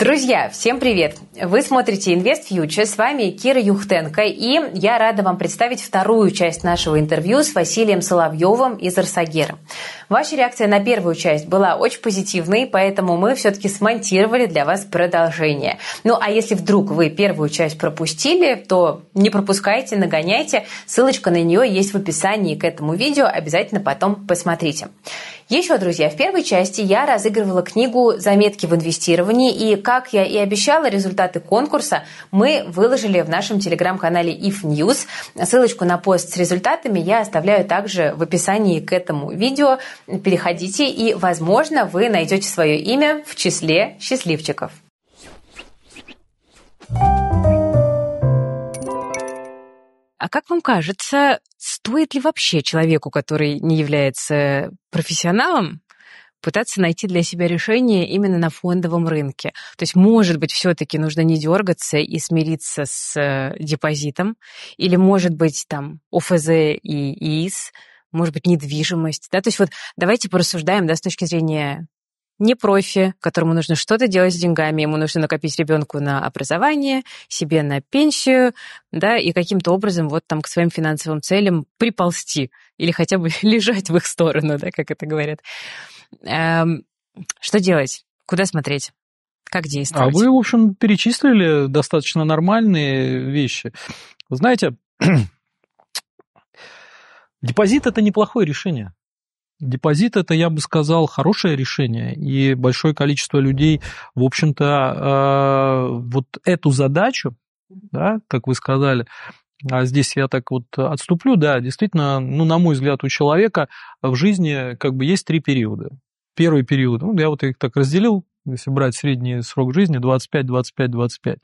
Друзья, всем привет! Вы смотрите Invest Future, с вами Кира Юхтенко, и я рада вам представить вторую часть нашего интервью с Василием Соловьевым из Арсагера. Ваша реакция на первую часть была очень позитивной, поэтому мы все-таки смонтировали для вас продолжение. Ну а если вдруг вы первую часть пропустили, то не пропускайте, нагоняйте. Ссылочка на нее есть в описании к этому видео, обязательно потом посмотрите. Еще, друзья, в первой части я разыгрывала книгу «Заметки в инвестировании», и, как я и обещала, результаты конкурса мы выложили в нашем телеграм-канале If News. Ссылочку на пост с результатами я оставляю также в описании к этому видео. Переходите, и, возможно, вы найдете свое имя в числе счастливчиков. А как вам кажется, стоит ли вообще человеку, который не является профессионалом, пытаться найти для себя решение именно на фондовом рынке. То есть, может быть, все-таки нужно не дергаться и смириться с э, депозитом, или, может быть, там ОФЗ и ИИС, может быть, недвижимость. Да? То есть вот давайте порассуждаем да, с точки зрения не профи, которому нужно что-то делать с деньгами, ему нужно накопить ребенку на образование, себе на пенсию, да, и каким-то образом вот там к своим финансовым целям приползти или хотя бы лежать в их сторону, да, как это говорят. Эм, что делать? Куда смотреть? Как действовать? А вы, в общем, перечислили достаточно нормальные вещи. Вы знаете, депозит – это неплохое решение. Депозит это, я бы сказал, хорошее решение, и большое количество людей, в общем-то, э, вот эту задачу, да, как вы сказали, а здесь я так вот отступлю, да, действительно, ну, на мой взгляд, у человека в жизни как бы есть три периода. Первый период, ну, я вот их так разделил, если брать средний срок жизни, 25, 25, 25.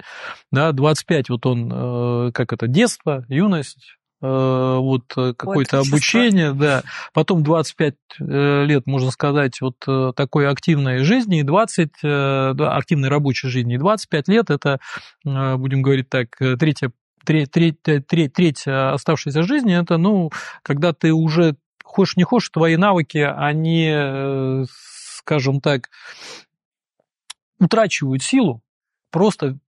Да, 25 вот он, э, как это, детство, юность, вот э, какое-то обучение, да. Потом 25 э, лет, можно сказать, вот такой активной жизни, и 20, да, активной рабочей жизни, и 25 лет это, будем говорить так, третья треть, треть, треть, треть оставшейся жизни, это, ну, когда ты уже, хочешь не хочешь, твои навыки, они, скажем так, утрачивают силу, просто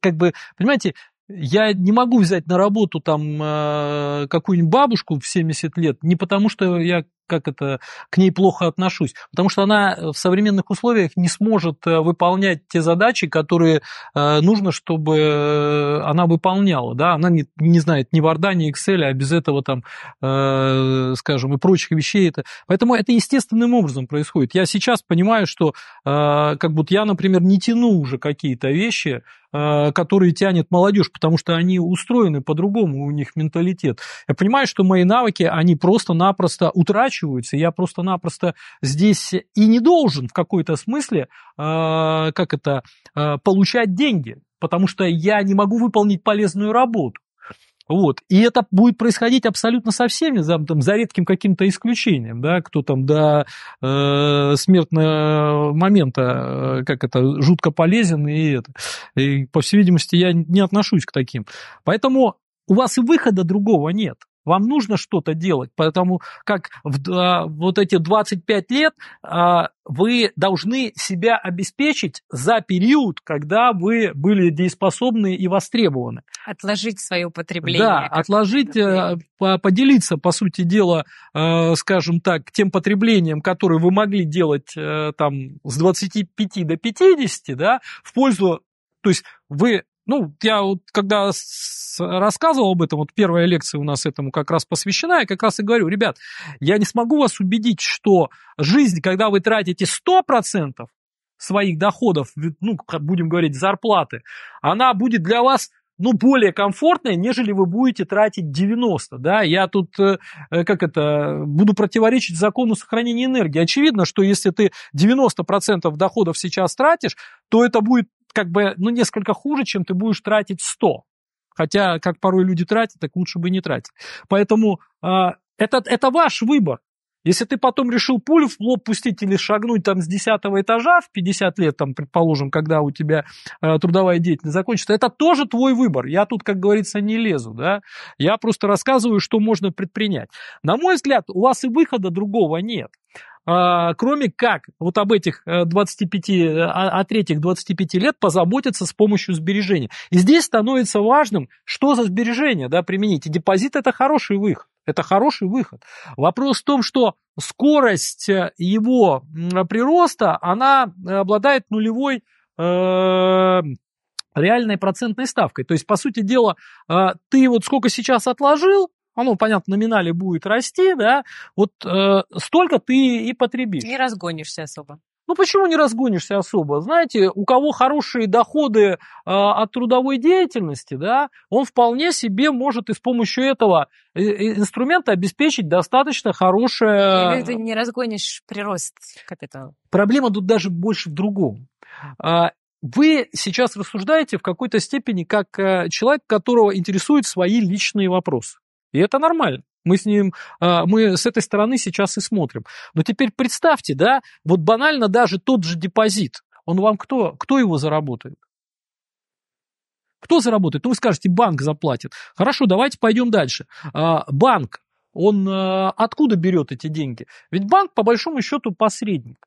как бы, понимаете, я не могу взять на работу там э, какую-нибудь бабушку в 70 лет, не потому что я как это, к ней плохо отношусь, потому что она в современных условиях не сможет э, выполнять те задачи, которые э, нужно, чтобы она выполняла, да, она не, не знает ни Word, ни Excel, а без этого там, скажем, и прочих вещей это, поэтому это естественным образом происходит. Я сейчас понимаю, что как будто я, например, не тяну уже какие-то вещи, Э, которые тянет молодежь, потому что они устроены по-другому, у них менталитет. Я понимаю, что мои навыки, они просто-напросто утрачиваются, я просто-напросто здесь и не должен в какой-то смысле, э, как это, э, получать деньги, потому что я не могу выполнить полезную работу. Вот. И это будет происходить абсолютно со всеми, за, там, за редким каким-то исключением, да, кто там до э, смертного момента, э, как это, жутко полезен, и это. И, по всей видимости, я не отношусь к таким. Поэтому у вас и выхода другого нет. Вам нужно что-то делать, потому как в, а, вот эти 25 лет а, вы должны себя обеспечить за период, когда вы были дееспособны и востребованы. Отложить свое потребление. Да, отложить, э, поделиться, по сути дела, э, скажем так, тем потреблением, которое вы могли делать э, там с 25 до 50, да, в пользу, то есть вы ну, я вот когда рассказывал об этом, вот первая лекция у нас этому как раз посвящена, я как раз и говорю, ребят, я не смогу вас убедить, что жизнь, когда вы тратите 100% своих доходов, ну, будем говорить, зарплаты, она будет для вас ну, более комфортная, нежели вы будете тратить 90, да, я тут, э, как это, буду противоречить закону сохранения энергии. Очевидно, что если ты 90% доходов сейчас тратишь, то это будет как бы, ну, несколько хуже, чем ты будешь тратить 100. Хотя, как порой люди тратят, так лучше бы не тратить. Поэтому э, это, это ваш выбор. Если ты потом решил пулю в лоб пустить или шагнуть там с 10 этажа в 50 лет, там, предположим, когда у тебя э, трудовая деятельность закончится, это тоже твой выбор. Я тут, как говорится, не лезу, да. Я просто рассказываю, что можно предпринять. На мой взгляд, у вас и выхода другого нет. А, кроме как вот об этих 25, э, от этих 25 лет позаботиться с помощью сбережения. И здесь становится важным, что за сбережения да, применить. И депозит – это хороший выход. Это хороший выход. Вопрос в том, что скорость э, его прироста, она обладает нулевой э, реальной процентной ставкой. То есть, по сути дела, э, ты вот сколько сейчас отложил, оно, понятно, номинале будет расти, да, вот э, столько ты и потребишь. Не разгонишься особо. Ну почему не разгонишься особо? Знаете, у кого хорошие доходы э, от трудовой деятельности, да, он вполне себе может и с помощью этого э, э, инструмента обеспечить достаточно хорошее... Ты не разгонишь прирост капитала. Проблема тут даже больше в другом. А, вы сейчас рассуждаете в какой-то степени как человек, которого интересуют свои личные вопросы. И это нормально. Мы с ним, а, мы с этой стороны сейчас и смотрим. Но теперь представьте, да, вот банально даже тот же депозит, он вам кто, кто его заработает? Кто заработает? Ну, вы скажете, банк заплатит. Хорошо, давайте пойдем дальше. А, банк, он а, откуда берет эти деньги? Ведь банк, по большому счету, посредник.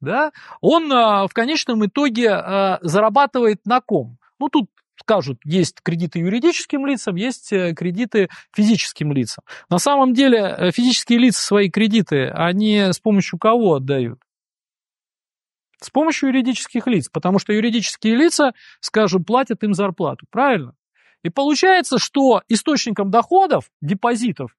Да? Он в конечном итоге зарабатывает на ком? Ну, тут скажут, есть кредиты юридическим лицам, есть э, кредиты физическим лицам. На самом деле э, физические лица свои кредиты, они с помощью кого отдают? С помощью юридических лиц, потому что юридические лица, скажем, платят им зарплату, правильно? И получается, что источником доходов, депозитов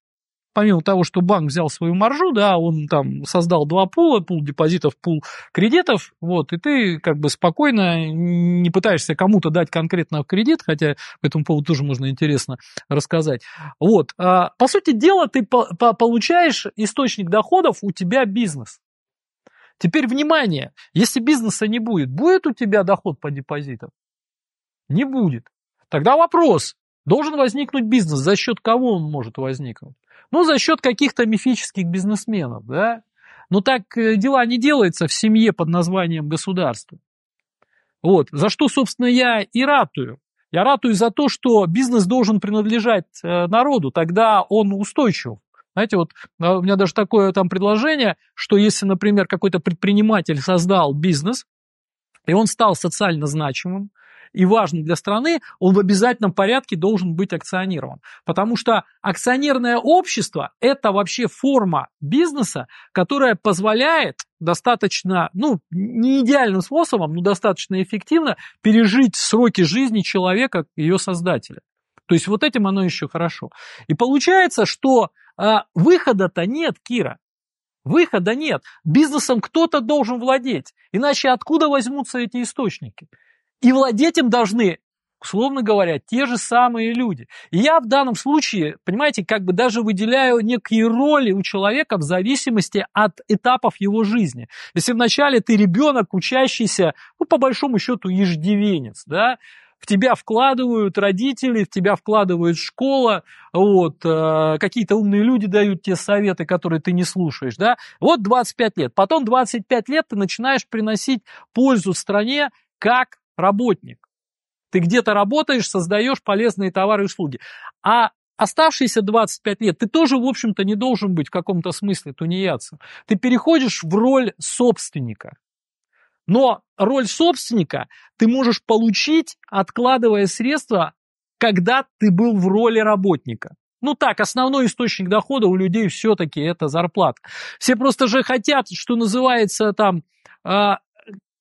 помимо того, что банк взял свою маржу, да, он там создал два пула, пул депозитов, пул кредитов, вот, и ты как бы спокойно не пытаешься кому-то дать конкретно кредит, хотя по этому поводу тоже можно интересно рассказать. Вот, а, по сути дела, ты получаешь источник доходов, у тебя бизнес. Теперь внимание, если бизнеса не будет, будет у тебя доход по депозитам? Не будет. Тогда вопрос, должен возникнуть бизнес, за счет кого он может возникнуть? Ну, за счет каких-то мифических бизнесменов, да? Но так э, дела не делаются в семье под названием государство. Вот, за что, собственно, я и ратую. Я ратую за то, что бизнес должен принадлежать э, народу, тогда он устойчив. Знаете, вот а, у меня даже такое там предложение, что если, например, какой-то предприниматель создал бизнес, и он стал социально значимым, и важный для страны, он в обязательном порядке должен быть акционирован. Потому что акционерное общество – это вообще форма бизнеса, которая позволяет достаточно, ну, не идеальным способом, но достаточно эффективно пережить сроки жизни человека, ее создателя. То есть вот этим оно еще хорошо. И получается, что а, выхода-то нет, Кира. Выхода нет. Бизнесом кто-то должен владеть. Иначе откуда возьмутся эти источники? И владеть им должны, условно говоря, те же самые люди. И я в данном случае, понимаете, как бы даже выделяю некие роли у человека в зависимости от этапов его жизни. Если вначале ты ребенок, учащийся, ну, по большому счету, еждивенец, да, в тебя вкладывают родители, в тебя вкладывает школа, вот, э, какие-то умные люди дают тебе советы, которые ты не слушаешь, да, вот 25 лет, потом 25 лет ты начинаешь приносить пользу стране как работник. Ты где-то работаешь, создаешь полезные товары и услуги. А оставшиеся 25 лет ты тоже, в общем-то, не должен быть в каком-то смысле тунеядцем. Ты переходишь в роль собственника. Но роль собственника ты можешь получить, откладывая средства, когда ты был в роли работника. Ну так, основной источник дохода у людей все-таки это зарплата. Все просто же хотят, что называется там, а,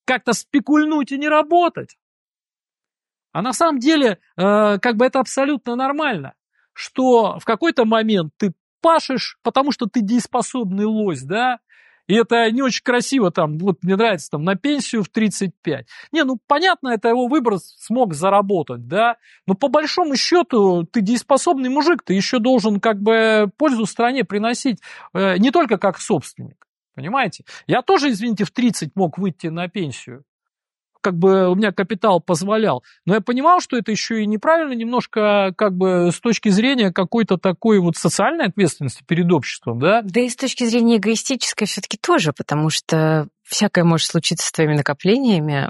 как-то спекульнуть и не работать. А на самом деле, э, как бы это абсолютно нормально, что в какой-то момент ты пашешь, потому что ты дееспособный лось, да, и это не очень красиво, там, вот мне нравится, там, на пенсию в 35. Не, ну, понятно, это его выбор смог заработать, да, но по большому счету ты дееспособный мужик, ты еще должен, как бы, пользу стране приносить э, не только как собственник. Понимаете? Я тоже, извините, в 30 мог выйти на пенсию. Как бы у меня капитал позволял. Но я понимал, что это еще и неправильно немножко как бы с точки зрения какой-то такой вот социальной ответственности перед обществом, да? Да и с точки зрения эгоистической все-таки тоже, потому что всякое может случиться с твоими накоплениями,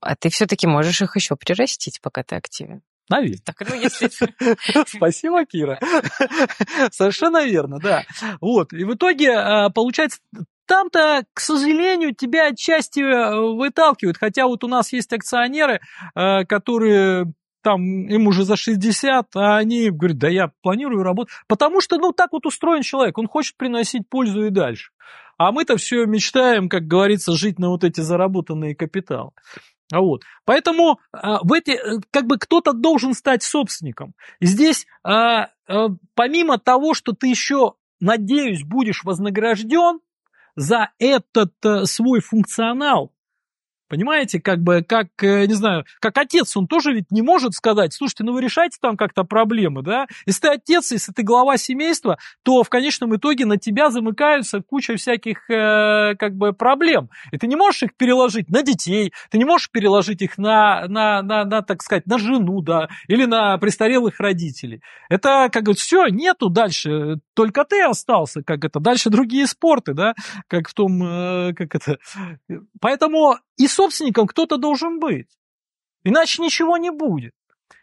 а ты все-таки можешь их еще прирастить, пока ты активен. Наверное. Так, ну, если... Спасибо, Кира. Совершенно верно, да. Вот. И в итоге, а, получается, там-то, к сожалению, тебя отчасти выталкивают. Хотя вот у нас есть акционеры, которые там им уже за 60, а они говорят, да я планирую работать. Потому что, ну, так вот устроен человек, он хочет приносить пользу и дальше. А мы-то все мечтаем, как говорится, жить на вот эти заработанные капиталы. А вот. Поэтому а, в эти, э, как бы кто-то должен стать собственником. Здесь, а, помимо того, что ты еще, надеюсь, будешь вознагражден за этот а, свой функционал, Понимаете, как бы, как, э, не знаю, как отец, он тоже ведь не может сказать, слушайте, ну вы решайте там как-то проблемы, да? Если ты отец, если ты глава семейства, то в конечном итоге на тебя замыкаются куча всяких, э, как бы, проблем. И ты не можешь их переложить на детей, ты не можешь переложить их на, на, на, на так сказать, на жену, да, или на престарелых родителей. Это, как бы, все, нету дальше, только ты остался, как это, дальше другие спорты, да, как в том, э, как это. Поэтому и собственником кто-то должен быть. Иначе ничего не будет.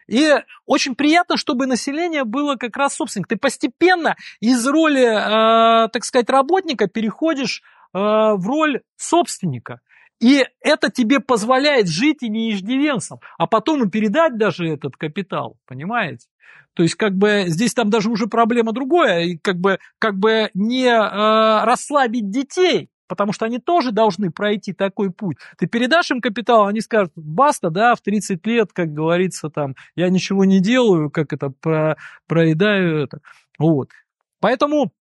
И очень приятно, чтобы население было как раз собственник. Ты постепенно из роли, э, так сказать, работника переходишь э, в роль собственника. И это тебе позволяет жить и не иждивенцем, а потом и передать даже этот капитал, понимаете? То есть, как бы, здесь там даже уже проблема другая, и как бы, как бы не э, расслабить детей, потому что они тоже должны пройти такой путь. Ты передашь им капитал, они скажут, баста, да, в 30 лет, как говорится, там, я ничего не делаю, как это, про, проедаю это. Вот. Поэтому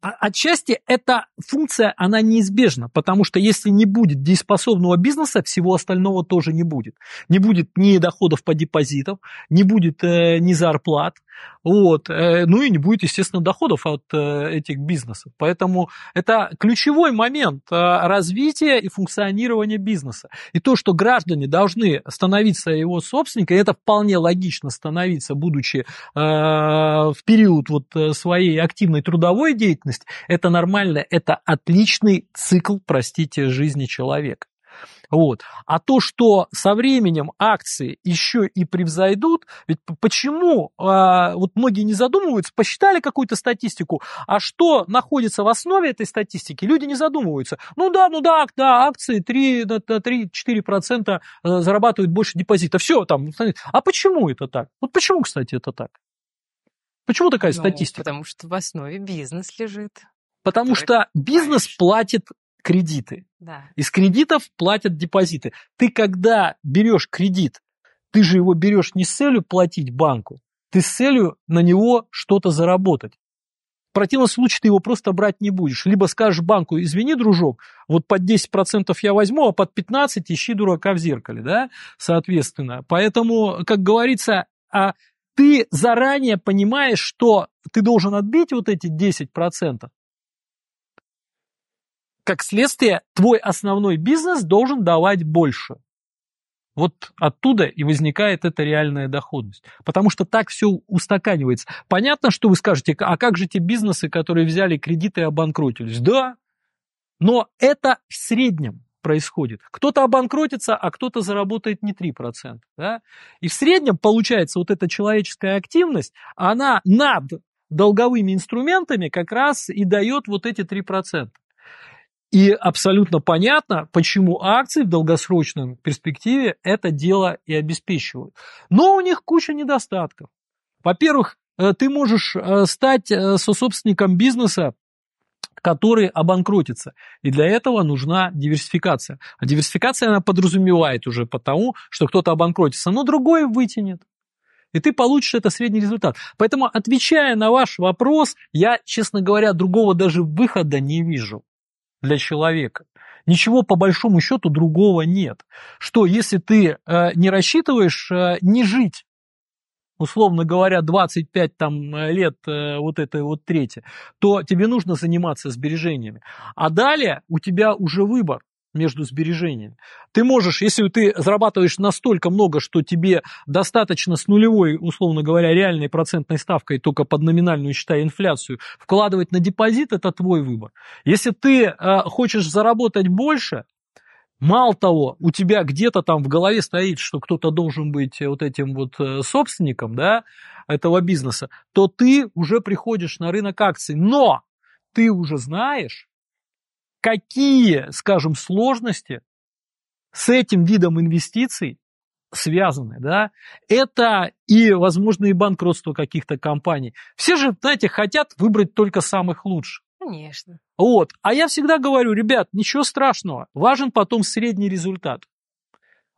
отчасти эта функция, она неизбежна, потому что если не будет дееспособного бизнеса, всего остального тоже не будет. Не будет ни доходов по депозитам, не будет э, ни зарплат, вот. Э, ну и не будет, естественно, доходов от э, этих бизнесов. Поэтому это ключевой момент э, развития и функционирования бизнеса. И то, что граждане должны становиться его собственниками, это вполне логично становиться, будучи в период вот своей активной трудовой деятельности, это нормально, это отличный цикл, простите, жизни человека. Вот. А то, что со временем акции еще и превзойдут, ведь почему, а, вот многие не задумываются, посчитали какую-то статистику, а что находится в основе этой статистики, люди не задумываются. Ну да, ну да, да акции 3-4% э, зарабатывают больше депозита. Все там. А почему это так? Вот почему, кстати, это так? Почему такая ну, статистика? Потому что в основе бизнес лежит. Потому что бизнес платит кредиты. Да. Из кредитов платят депозиты. Ты когда берешь кредит, ты же его берешь не с целью платить банку, ты с целью на него что-то заработать. В противном случае ты его просто брать не будешь. Либо скажешь банку, извини, дружок, вот под 10% я возьму, а под 15% ищи дурака в зеркале, да, соответственно. Поэтому, как говорится, а ты заранее понимаешь, что ты должен отбить вот эти 10%, как следствие, твой основной бизнес должен давать больше. Вот оттуда и возникает эта реальная доходность. Потому что так все устаканивается. Понятно, что вы скажете, а как же те бизнесы, которые взяли кредиты и обанкротились? Да, но это в среднем происходит. Кто-то обанкротится, а кто-то заработает не 3%. Да? И в среднем получается вот эта человеческая активность, она над долговыми инструментами как раз и дает вот эти 3%. И абсолютно понятно, почему акции в долгосрочном перспективе это дело и обеспечивают. Но у них куча недостатков. Во-первых, э, ты можешь э, стать э, сособственником бизнеса, который обанкротится. И для этого нужна диверсификация. А диверсификация она подразумевает уже потому, что кто-то обанкротится, но другой вытянет. И ты получишь это средний результат. Поэтому, отвечая на ваш вопрос, я, честно говоря, другого даже выхода не вижу для человека. Ничего по большому счету другого нет. Что если ты э, не рассчитываешь э, не жить, условно говоря, 25 там, э, лет э, вот этой вот трети, то тебе нужно заниматься сбережениями. А далее у тебя уже выбор между сбережениями. Ты можешь, если ты зарабатываешь настолько много, что тебе достаточно с нулевой, условно говоря, реальной процентной ставкой, только под номинальную, считая инфляцию, вкладывать на депозит, это твой выбор. Если ты э, хочешь заработать больше, Мало того, у тебя где-то там в голове стоит, что кто-то должен быть вот этим вот э, собственником, да, этого бизнеса, то ты уже приходишь на рынок акций. Но ты уже знаешь, какие, скажем, сложности с этим видом инвестиций связаны, да, это и, возможно, и банкротство каких-то компаний. Все же, знаете, хотят выбрать только самых лучших. Конечно. Вот. А я всегда говорю, ребят, ничего страшного, важен потом средний результат.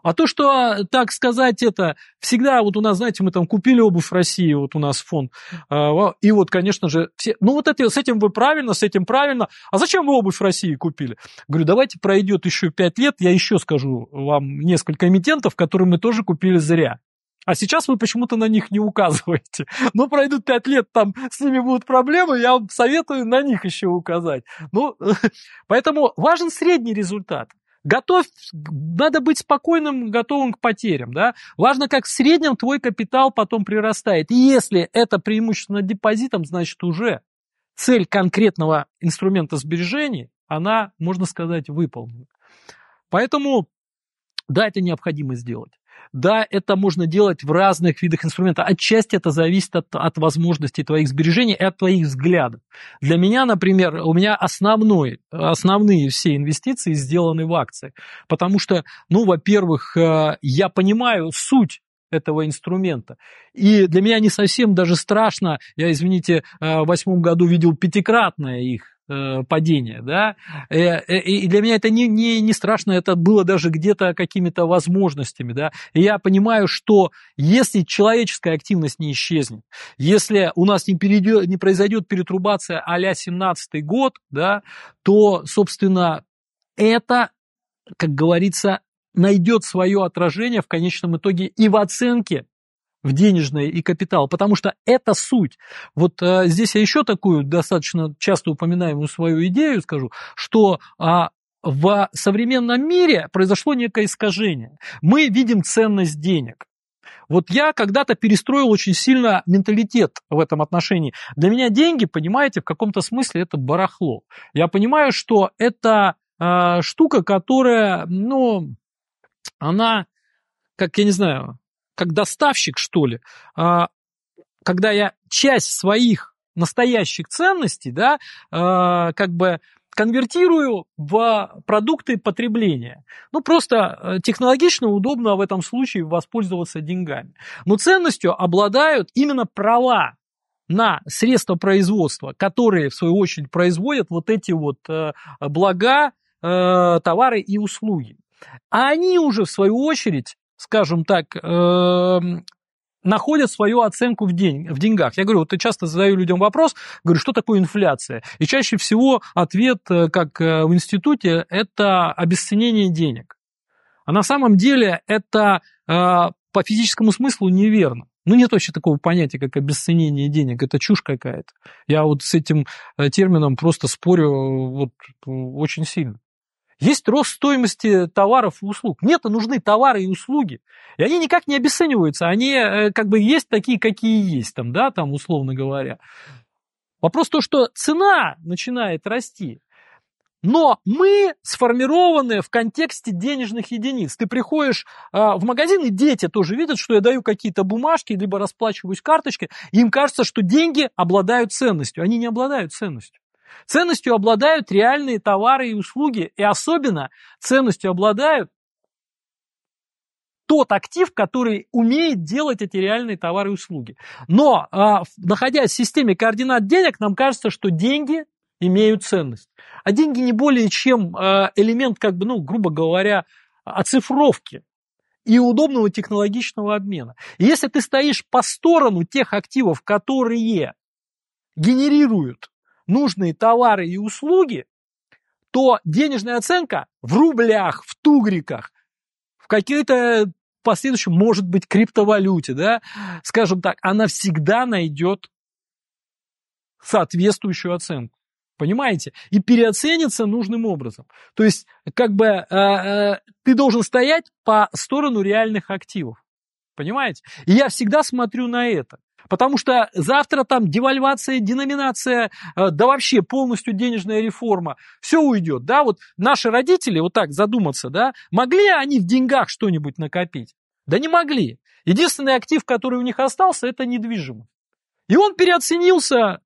А то, что, так сказать, это всегда, вот у нас, знаете, мы там купили обувь в России, вот у нас фонд, а, и вот, конечно же, все, ну вот это, с этим вы правильно, с этим правильно, а зачем вы обувь в России купили? Говорю, давайте пройдет еще пять лет, я еще скажу вам несколько эмитентов, которые мы тоже купили зря. А сейчас вы почему-то на них не указываете. Но пройдут пять лет, там с ними будут проблемы, я вам советую на них еще указать. Ну, поэтому важен средний результат. Готов, надо быть спокойным, готовым к потерям, да. Важно, как в среднем твой капитал потом прирастает. И если это преимущественно депозитом, значит уже цель конкретного инструмента сбережений, она, можно сказать, выполнена. Поэтому, да, это необходимо сделать. Да, это можно делать в разных видах инструментов. Отчасти это зависит от, от возможностей твоих сбережений и от твоих взглядов. Для меня, например, у меня основной, основные все инвестиции сделаны в акции. Потому что, ну, во-первых, э, я понимаю суть этого инструмента. И для меня не совсем даже страшно, я, извините, э, в восьмом году видел пятикратное их Э, падения, да, э, э, и для меня это не, не, не страшно, это было даже где-то какими-то возможностями, да, и я понимаю, что если человеческая активность не исчезнет, если у нас не, перейдет, не произойдет перетрубация а-ля 17 год, да, то, собственно, это, как говорится, найдет свое отражение в конечном итоге и в оценке в денежное и капитал, потому что это суть. Вот а, здесь я еще такую достаточно часто упоминаемую свою идею скажу, что а, в современном мире произошло некое искажение. Мы видим ценность денег. Вот я когда-то перестроил очень сильно менталитет в этом отношении. Для меня деньги, понимаете, в каком-то смысле это барахло. Я понимаю, что это э, штука, которая, ну, она, как я не знаю, как доставщик, что ли, а, когда я часть своих настоящих ценностей, да, а, как бы конвертирую в продукты потребления. Ну, просто э, технологично удобно в этом случае воспользоваться деньгами. Но ценностью обладают именно права на средства производства, которые, в свою очередь, производят вот эти вот э, блага, э, товары и услуги. А они уже, в свою очередь, скажем так, эм, находят свою оценку в, день, в деньгах. Я говорю, вот я часто задаю людям вопрос, говорю, что такое инфляция? И чаще всего ответ, э, как э, в институте, это обесценение денег. А на самом деле это э, по физическому смыслу неверно. Ну, нет вообще такого понятия, как обесценение денег. Это чушь какая-то. Я вот с этим термином просто спорю вот очень сильно. Есть рост стоимости товаров и услуг. Мне-то нужны товары и услуги. И они никак не обесцениваются. Они э, как бы есть такие, какие есть, там, да, там, условно говоря. Вопрос то, что цена начинает расти. Но мы сформированы в контексте денежных единиц. Ты приходишь э, в магазин, и дети тоже видят, что я даю какие-то бумажки, либо расплачиваюсь карточкой, и им кажется, что деньги обладают ценностью. Они не обладают ценностью. Ценностью обладают реальные товары и услуги, и особенно ценностью обладают тот актив, который умеет делать эти реальные товары и услуги. Но, а, находясь в системе координат денег, нам кажется, что деньги имеют ценность. А деньги не более чем а, элемент, как бы, ну, грубо говоря, оцифровки и удобного технологичного обмена. И если ты стоишь по сторону тех активов, которые генерируют нужные товары и услуги, то денежная оценка в рублях, в тугриках, в какие-то последующем, может быть, криптовалюте, да, скажем так, она всегда найдет соответствующую оценку. Понимаете? И переоценится нужным образом. То есть, как бы э, э, ты должен стоять по сторону реальных активов. Понимаете? И я всегда смотрю на это. Потому что завтра там девальвация, деноминация, э, да вообще полностью денежная реформа, все уйдет, да, вот наши родители, вот так задуматься, да, могли они в деньгах что-нибудь накопить? Да не могли. Единственный актив, который у них остался, это недвижимость. И он переоценился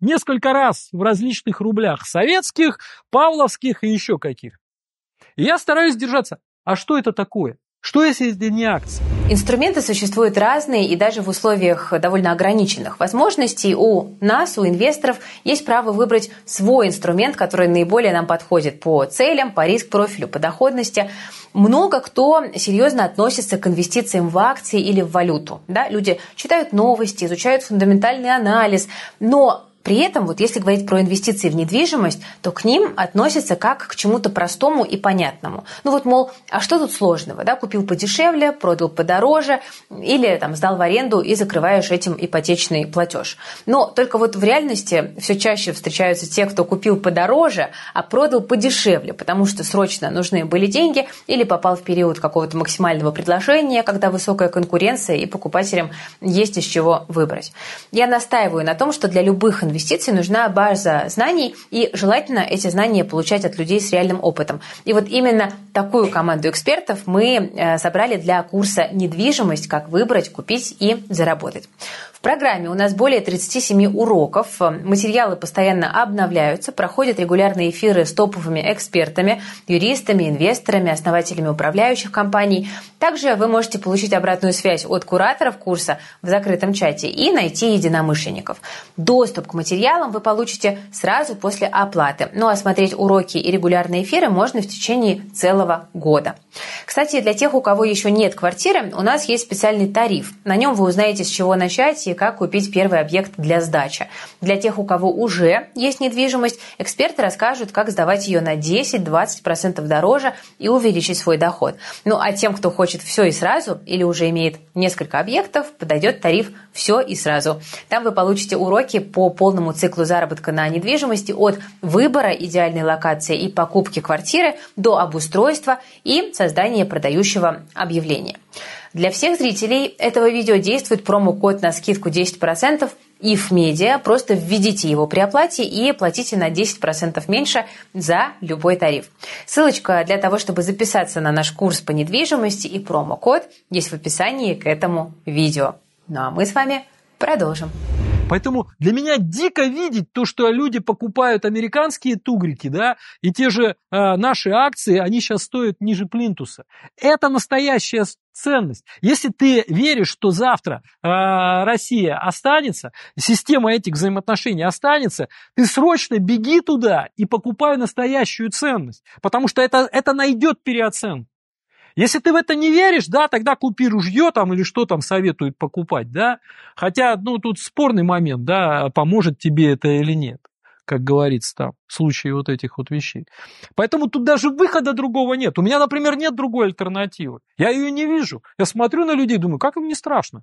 несколько раз в различных рублях советских, павловских и еще каких. И я стараюсь держаться. А что это такое? Что если это не акции? Инструменты существуют разные, и даже в условиях довольно ограниченных возможностей у нас, у инвесторов, есть право выбрать свой инструмент, который наиболее нам подходит по целям, по риск-профилю, по доходности. Много кто серьезно относится к инвестициям в акции или в валюту. Да? Люди читают новости, изучают фундаментальный анализ, но при этом, вот если говорить про инвестиции в недвижимость, то к ним относятся как к чему-то простому и понятному. Ну вот, мол, а что тут сложного? Да? Купил подешевле, продал подороже или там, сдал в аренду и закрываешь этим ипотечный платеж. Но только вот в реальности все чаще встречаются те, кто купил подороже, а продал подешевле, потому что срочно нужны были деньги или попал в период какого-то максимального предложения, когда высокая конкуренция и покупателям есть из чего выбрать. Я настаиваю на том, что для любых инвестиций инвестиций нужна база знаний, и желательно эти знания получать от людей с реальным опытом. И вот именно такую команду экспертов мы э, собрали для курса «Недвижимость. Как выбрать, купить и заработать» программе у нас более 37 уроков. Материалы постоянно обновляются, проходят регулярные эфиры с топовыми экспертами, юристами, инвесторами, основателями управляющих компаний. Также вы можете получить обратную связь от кураторов курса в закрытом чате и найти единомышленников. Доступ к материалам вы получите сразу после оплаты. Ну а смотреть уроки и регулярные эфиры можно в течение целого года. Кстати, для тех, у кого еще нет квартиры, у нас есть специальный тариф. На нем вы узнаете, с чего начать и как купить первый объект для сдачи. Для тех, у кого уже есть недвижимость, эксперты расскажут, как сдавать ее на 10-20% дороже и увеличить свой доход. Ну а тем, кто хочет все и сразу или уже имеет несколько объектов, подойдет тариф «все и сразу». Там вы получите уроки по полному циклу заработка на недвижимости от выбора идеальной локации и покупки квартиры до обустройства и создания продающего объявления. Для всех зрителей этого видео действует промокод на скидку 10% IF Media. Просто введите его при оплате и платите на 10% меньше за любой тариф. Ссылочка для того, чтобы записаться на наш курс по недвижимости и промокод есть в описании к этому видео. Ну а мы с вами продолжим. Поэтому для меня дико видеть то, что люди покупают американские тугрики, да, и те же э, наши акции, они сейчас стоят ниже плинтуса. Это настоящая ценность. Если ты веришь, что завтра э, Россия останется, система этих взаимоотношений останется, ты срочно беги туда и покупай настоящую ценность, потому что это, это найдет переоценку. Если ты в это не веришь, да, тогда купи ружье там или что там советуют покупать, да. Хотя, ну, тут спорный момент, да, поможет тебе это или нет как говорится там, в случае вот этих вот вещей. Поэтому тут даже выхода другого нет. У меня, например, нет другой альтернативы. Я ее не вижу. Я смотрю на людей, думаю, как им не страшно?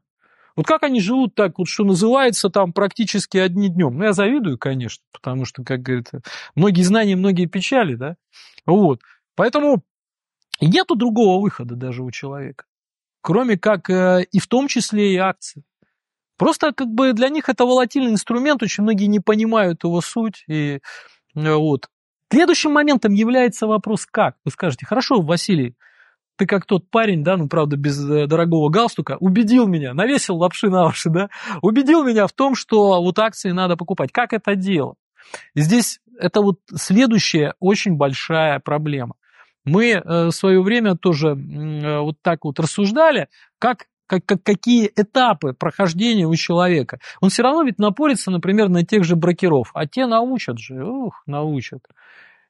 Вот как они живут так, вот что называется, там практически одни днем. Ну, я завидую, конечно, потому что, как говорится, многие знания, многие печали, да. Вот. Поэтому нету другого выхода даже у человека, кроме как э, и в том числе и акции. Просто как бы для них это волатильный инструмент, очень многие не понимают его суть. И, э, вот. Следующим моментом является вопрос «как?». Вы скажете, хорошо, Василий, ты как тот парень, да, ну, правда, без э, дорогого галстука, убедил меня, навесил лапши на уши, да, убедил меня в том, что вот акции надо покупать. Как это дело? И здесь это вот следующая очень большая проблема мы э, в свое время тоже э, вот так вот рассуждали, как как, как, какие этапы прохождения у человека. Он все равно ведь напорится, например, на тех же брокеров. А те научат же, ух, научат.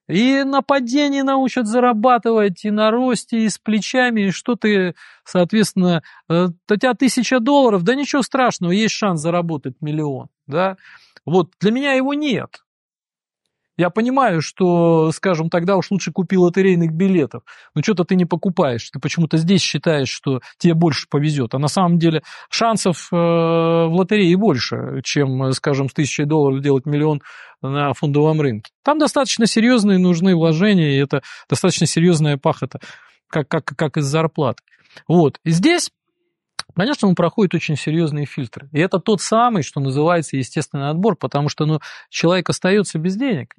И на падении научат зарабатывать, и на росте, и с плечами, и что ты, соответственно, э, у тебя тысяча долларов, да ничего страшного, есть шанс заработать миллион, да. Вот, для меня его нет. Я понимаю, что, скажем, тогда уж лучше купи лотерейных билетов. Но что-то ты не покупаешь. Ты почему-то здесь считаешь, что тебе больше повезет. А на самом деле шансов э, в лотерее больше, чем, скажем, с тысячей долларов делать миллион на фондовом рынке. Там достаточно серьезные нужны вложения, и это достаточно серьезная пахота, как, как, как из зарплаты. Вот. И здесь Конечно, он проходит очень серьезные фильтры. И это тот самый, что называется естественный отбор, потому что ну, человек остается без денег.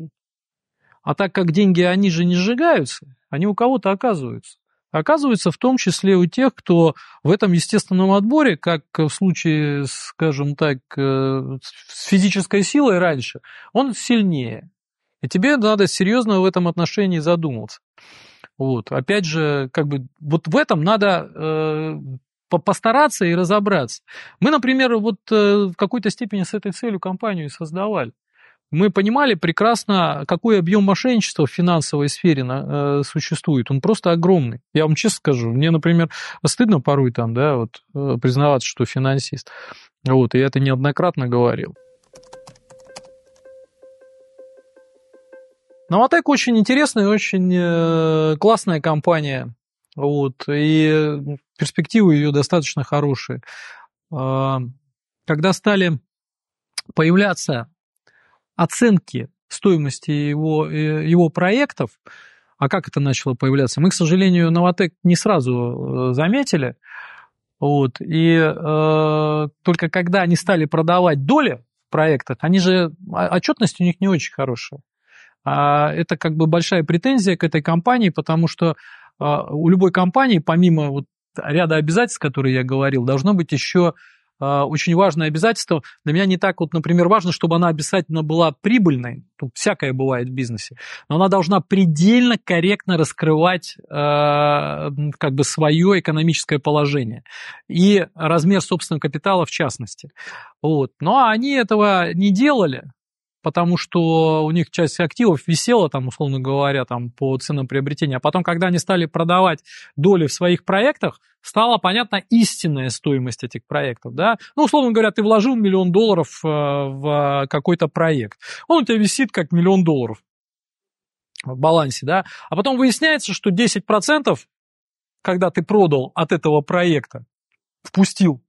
А так как деньги, они же не сжигаются, они у кого-то оказываются. оказывается в том числе у тех, кто в этом естественном отборе, как в случае, скажем так, э, с физической силой раньше, он сильнее. И тебе надо серьезно в этом отношении задуматься. Вот. Опять же, как бы вот в этом надо э, постараться и разобраться. Мы, например, вот э, в какой-то степени с этой целью компанию создавали мы понимали прекрасно, какой объем мошенничества в финансовой сфере э, существует. Он просто огромный. Я вам честно скажу, мне, например, стыдно порой там, да, вот э, признаваться, что финансист. Вот, и я это неоднократно говорил. Новотек очень интересная и очень э, классная компания. Вот, и перспективы ее достаточно хорошие. А, когда стали появляться оценки стоимости его, э, его проектов, а как это начало появляться, мы, к сожалению, Новотек не сразу э, заметили. Вот, и э, только когда они стали продавать доли в проектах, они же, а, отчетность у них не очень хорошая. А это как бы большая претензия к этой компании, потому что у любой компании, помимо вот ряда обязательств, которые я говорил, должно быть еще а, очень важное обязательство. Для меня не так вот, например, важно, чтобы она обязательно была прибыльной. Тут всякое бывает в бизнесе. Но она должна предельно корректно раскрывать э, как бы свое экономическое положение. И размер собственного капитала в частности. Вот. Но они этого не делали потому что у них часть активов висела, там, условно говоря, там, по ценам приобретения. А потом, когда они стали продавать доли в своих проектах, стала понятна истинная стоимость этих проектов. Да? Ну, условно говоря, ты вложил миллион долларов э, в какой-то проект. Он у тебя висит как миллион долларов в балансе, да, а потом выясняется, что 10%, когда ты продал от этого проекта, впустил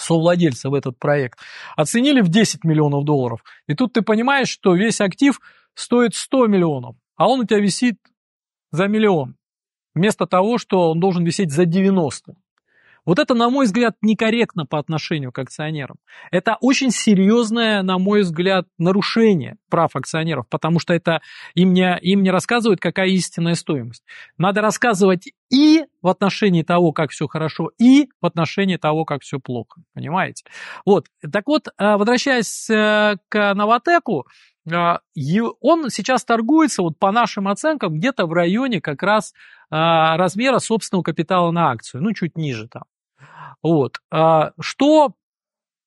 совладельца в этот проект, оценили в 10 миллионов долларов. И тут ты понимаешь, что весь актив стоит 100 миллионов, а он у тебя висит за миллион, вместо того, что он должен висеть за 90. Вот это, на мой взгляд, некорректно по отношению к акционерам. Это очень серьезное, на мой взгляд, нарушение прав акционеров, потому что это им не, им не рассказывают, какая истинная стоимость. Надо рассказывать и в отношении того, как все хорошо, и в отношении того, как все плохо. Понимаете? Вот. Так вот, э, возвращаясь э, к Новотеку, э, он сейчас торгуется, вот по нашим оценкам, где-то в районе как раз размера собственного капитала на акцию, ну, чуть ниже там. Вот. Что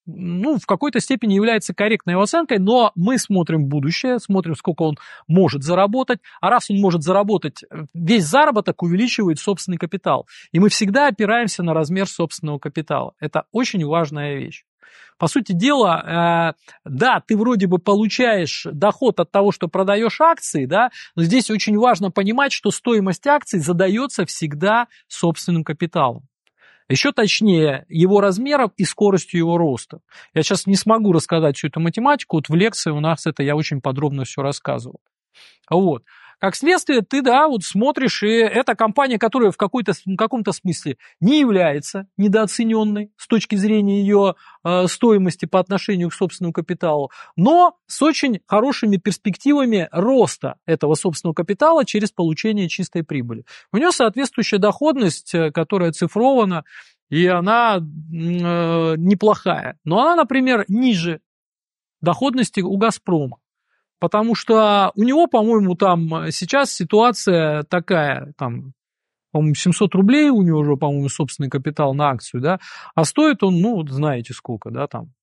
ну, в какой-то степени является корректной его оценкой, но мы смотрим будущее, смотрим, сколько он может заработать, а раз он может заработать, э, весь заработок увеличивает собственный капитал. И мы всегда опираемся на размер собственного капитала. Это очень важная вещь. По сути дела, э, да, ты вроде бы получаешь доход от того, что продаешь акции, да, но здесь очень важно понимать, что стоимость акций задается всегда собственным капиталом. Еще точнее, его размеров и скоростью его роста. Я сейчас не смогу рассказать всю эту математику, вот в лекции у нас это я очень подробно все рассказывал. Вот. Как следствие, ты, да, вот смотришь, и это компания, которая в, какой-то, в каком-то смысле не является недооцененной с точки зрения ее э, стоимости по отношению к собственному капиталу, но с очень хорошими перспективами роста этого собственного капитала через получение чистой прибыли. У нее соответствующая доходность, э, которая цифрована, и она э, неплохая. Но она, например, ниже доходности у «Газпрома». Потому что у него, по-моему, там сейчас ситуация такая, там, по-моему, 700 рублей у него уже, по-моему, собственный капитал на акцию, да, а стоит он, ну, знаете сколько, да, там.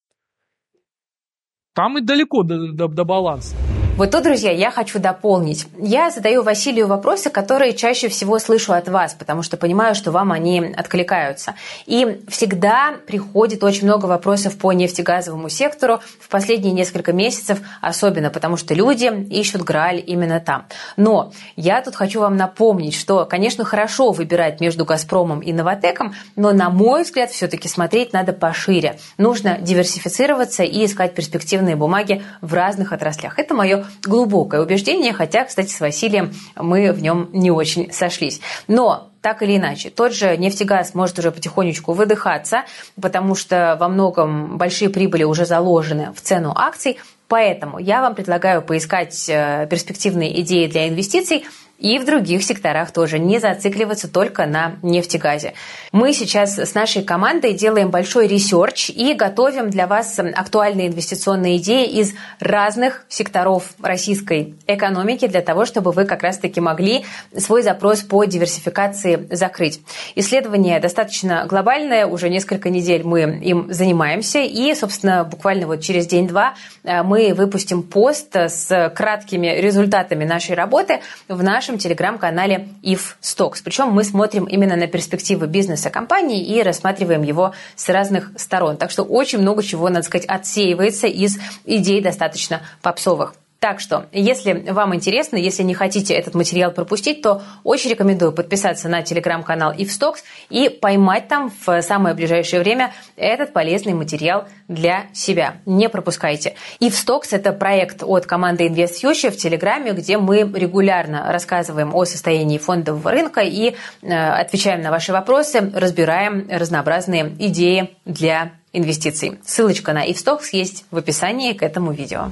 Там и далеко до, до, до баланса. Вот тут, друзья, я хочу дополнить. Я задаю Василию вопросы, которые чаще всего слышу от вас, потому что понимаю, что вам они откликаются. И всегда приходит очень много вопросов по нефтегазовому сектору в последние несколько месяцев, особенно потому что люди ищут Грааль именно там. Но я тут хочу вам напомнить, что, конечно, хорошо выбирать между «Газпромом» и «Новотеком», но, на мой взгляд, все-таки смотреть надо пошире. Нужно диверсифицироваться и искать перспективные бумаги в разных отраслях. Это мое глубокое убеждение, хотя, кстати, с Василием мы в нем не очень сошлись. Но так или иначе, тот же нефтегаз может уже потихонечку выдыхаться, потому что во многом большие прибыли уже заложены в цену акций. Поэтому я вам предлагаю поискать э, перспективные идеи для инвестиций и в других секторах тоже, не зацикливаться только на нефтегазе. Мы сейчас с нашей командой делаем большой research и готовим для вас актуальные инвестиционные идеи из разных секторов российской экономики для того, чтобы вы как раз-таки могли свой запрос по диверсификации закрыть. Исследование достаточно глобальное, уже несколько недель мы им занимаемся, и, собственно, буквально вот через день-два э, мы выпустим пост с краткими результатами нашей работы в нашем телеграм-канале If Stocks. Причем мы смотрим именно на перспективы бизнеса компании и рассматриваем его с разных сторон. Так что очень много чего, надо сказать, отсеивается из идей достаточно попсовых. Так что, если вам интересно, если не хотите этот материал пропустить, то очень рекомендую подписаться на телеграм-канал Ивстокс и поймать там в самое ближайшее время этот полезный материал для себя. Не пропускайте. Ивстокс – это проект от команды InvestFuture в Телеграме, где мы регулярно рассказываем о состоянии фондового рынка и э, отвечаем на ваши вопросы, разбираем разнообразные идеи для инвестиций. Ссылочка на Ивстокс есть в описании к этому видео.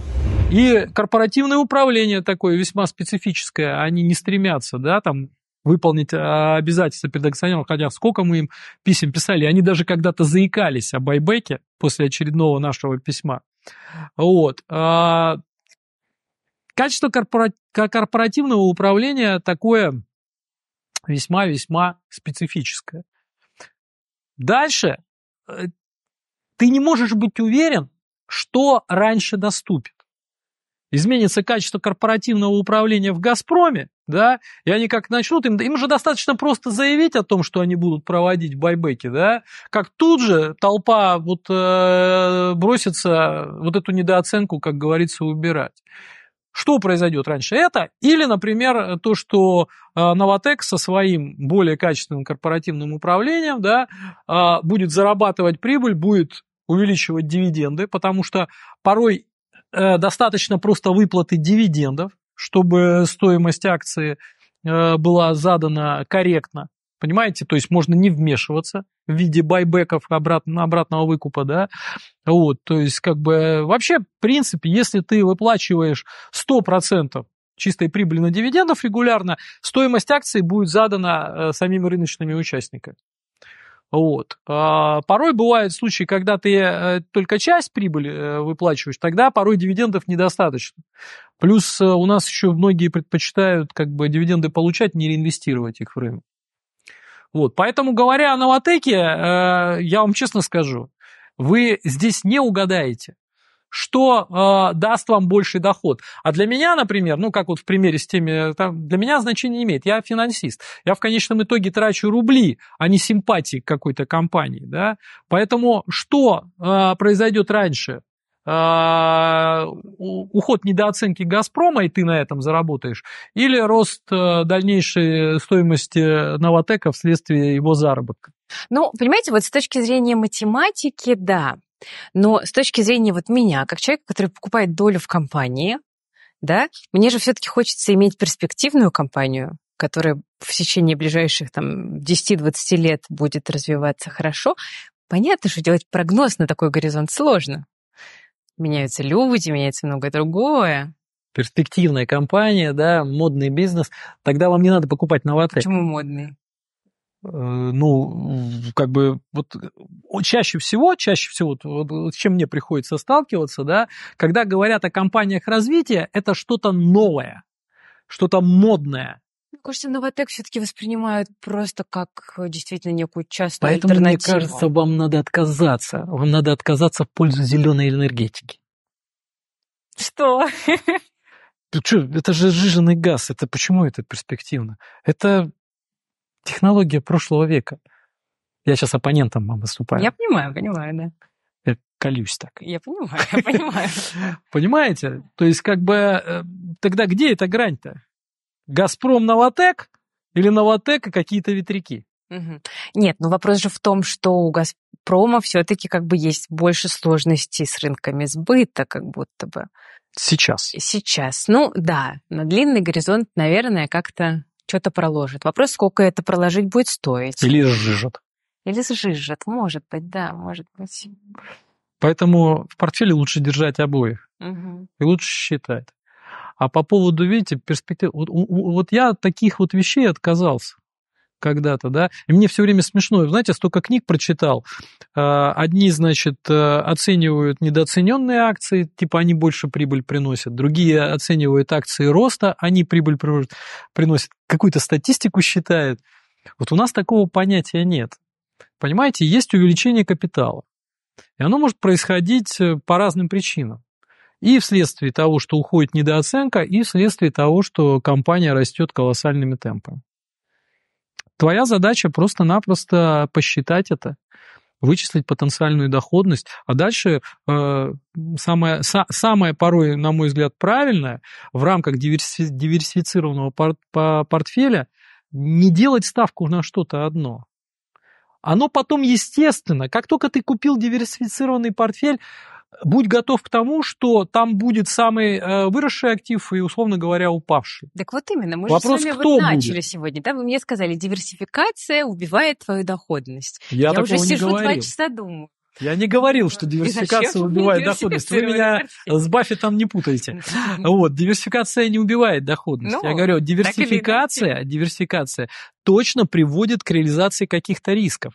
И корпоративное управление такое весьма специфическое, они не стремятся, да, там выполнить а, обязательства перед акционером, хотя сколько мы им писем писали, они даже когда-то заикались о байбеке после очередного нашего письма. Вот. А, качество корпоративного управления такое весьма-весьма специфическое. Дальше э, ты не можешь быть уверен, что раньше доступит изменится качество корпоративного управления в «Газпроме», да, и они как начнут, им, им же достаточно просто заявить о том, что они будут проводить байбеки, да, как тут же толпа вот э, бросится вот эту недооценку, как говорится, убирать. Что произойдет раньше? Это или, например, то, что э, Новотек со своим более качественным корпоративным управлением да, э, будет зарабатывать прибыль, будет увеличивать дивиденды, потому что порой Э, достаточно просто выплаты дивидендов, чтобы стоимость акции э, была задана корректно. Понимаете, то есть можно не вмешиваться в виде байбеков обратно, обратного выкупа, да, вот, то есть как бы вообще, в принципе, если ты выплачиваешь 100% чистой прибыли на дивидендов регулярно, стоимость акции будет задана э, самими рыночными участниками. Вот. А порой бывают случаи, когда ты э, только часть прибыли э, выплачиваешь, тогда порой дивидендов недостаточно. Плюс э, у нас еще многие предпочитают как бы дивиденды получать, не реинвестировать их в рынок. Вот. Поэтому, говоря о новотеке, я вам честно скажу, вы здесь не угадаете что э, даст вам больший доход. А для меня, например, ну как вот в примере с теми, там, для меня значения не имеет. Я финансист. Я в конечном итоге трачу рубли, а не симпатии к какой-то компании. Да? Поэтому что э, произойдет раньше? Э, уход недооценки Газпрома, и ты на этом заработаешь, или рост э, дальнейшей стоимости Новотека вследствие его заработка? Ну, понимаете, вот с точки зрения математики, да, но с точки зрения вот меня, как человека, который покупает долю в компании, да, мне же все-таки хочется иметь перспективную компанию, которая в течение ближайших там 10-20 лет будет развиваться хорошо. Понятно, что делать прогноз на такой горизонт сложно. Меняются люди, меняется многое другое. Перспективная компания, да, модный бизнес. Тогда вам не надо покупать новатор. Почему модный? Э, ну, как бы, вот чаще всего, чаще всего, вот, с чем мне приходится сталкиваться, да, когда говорят о компаниях развития, это что-то новое, что-то модное. Мне кажется, Новотек все-таки воспринимают просто как действительно некую частную Поэтому, альтернативу. мне кажется, вам надо отказаться. Вам надо отказаться в пользу зеленой энергетики. Что? Ты что, это же сжиженный газ. Это почему это перспективно? Это технология прошлого века. Я сейчас оппонентом вам выступаю. Я понимаю, понимаю, да. Я колюсь так. Я понимаю, я понимаю. Понимаете? То есть, как бы, э, тогда где эта грань-то? Газпром Новотек или Новотек и какие-то ветряки? Нет, ну вопрос же в том, что у Газпрома все-таки как бы есть больше сложностей с рынками сбыта, как будто бы. Сейчас. Сейчас. Ну да, на длинный горизонт, наверное, как-то что-то проложит. Вопрос, сколько это проложить будет стоить. Или сжижет. Или сжижет, может быть, да, может быть. Поэтому в портфеле лучше держать обоих. Угу. И лучше считать. А по поводу, видите, перспектив... Вот, вот я от таких вот вещей отказался когда-то, да, и мне все время смешно, знаете, столько книг прочитал, а, одни, значит, э, оценивают недооцененные акции, типа они больше прибыль приносят, другие оценивают акции роста, они прибыль приносят, какую-то статистику считают. Вот у нас такого понятия нет. Понимаете, есть увеличение капитала, и оно может происходить э, по разным причинам. И вследствие того, что уходит недооценка, и вследствие того, что компания растет колоссальными темпами. Твоя задача просто-напросто посчитать это, вычислить потенциальную доходность, а дальше э, самое, са, самое порой, на мой взгляд, правильное в рамках диверси, диверсифицированного пор, по, портфеля не делать ставку на что-то одно. Оно потом, естественно, как только ты купил диверсифицированный портфель, будь готов к тому, что там будет самый э, выросший актив и, условно говоря, упавший. Так вот именно, мы Вопрос, же с вами кто вот начали будет? сегодня, да? Вы мне сказали, диверсификация убивает твою доходность. Я, Я уже сижу два часа думаю. Я не говорил, что диверсификация убивает доходность. Вы меня с Баффетом не путаете. Вот, диверсификация не убивает доходность. Ну, Я говорю, диверсификация, диверсификация точно приводит к реализации каких-то рисков.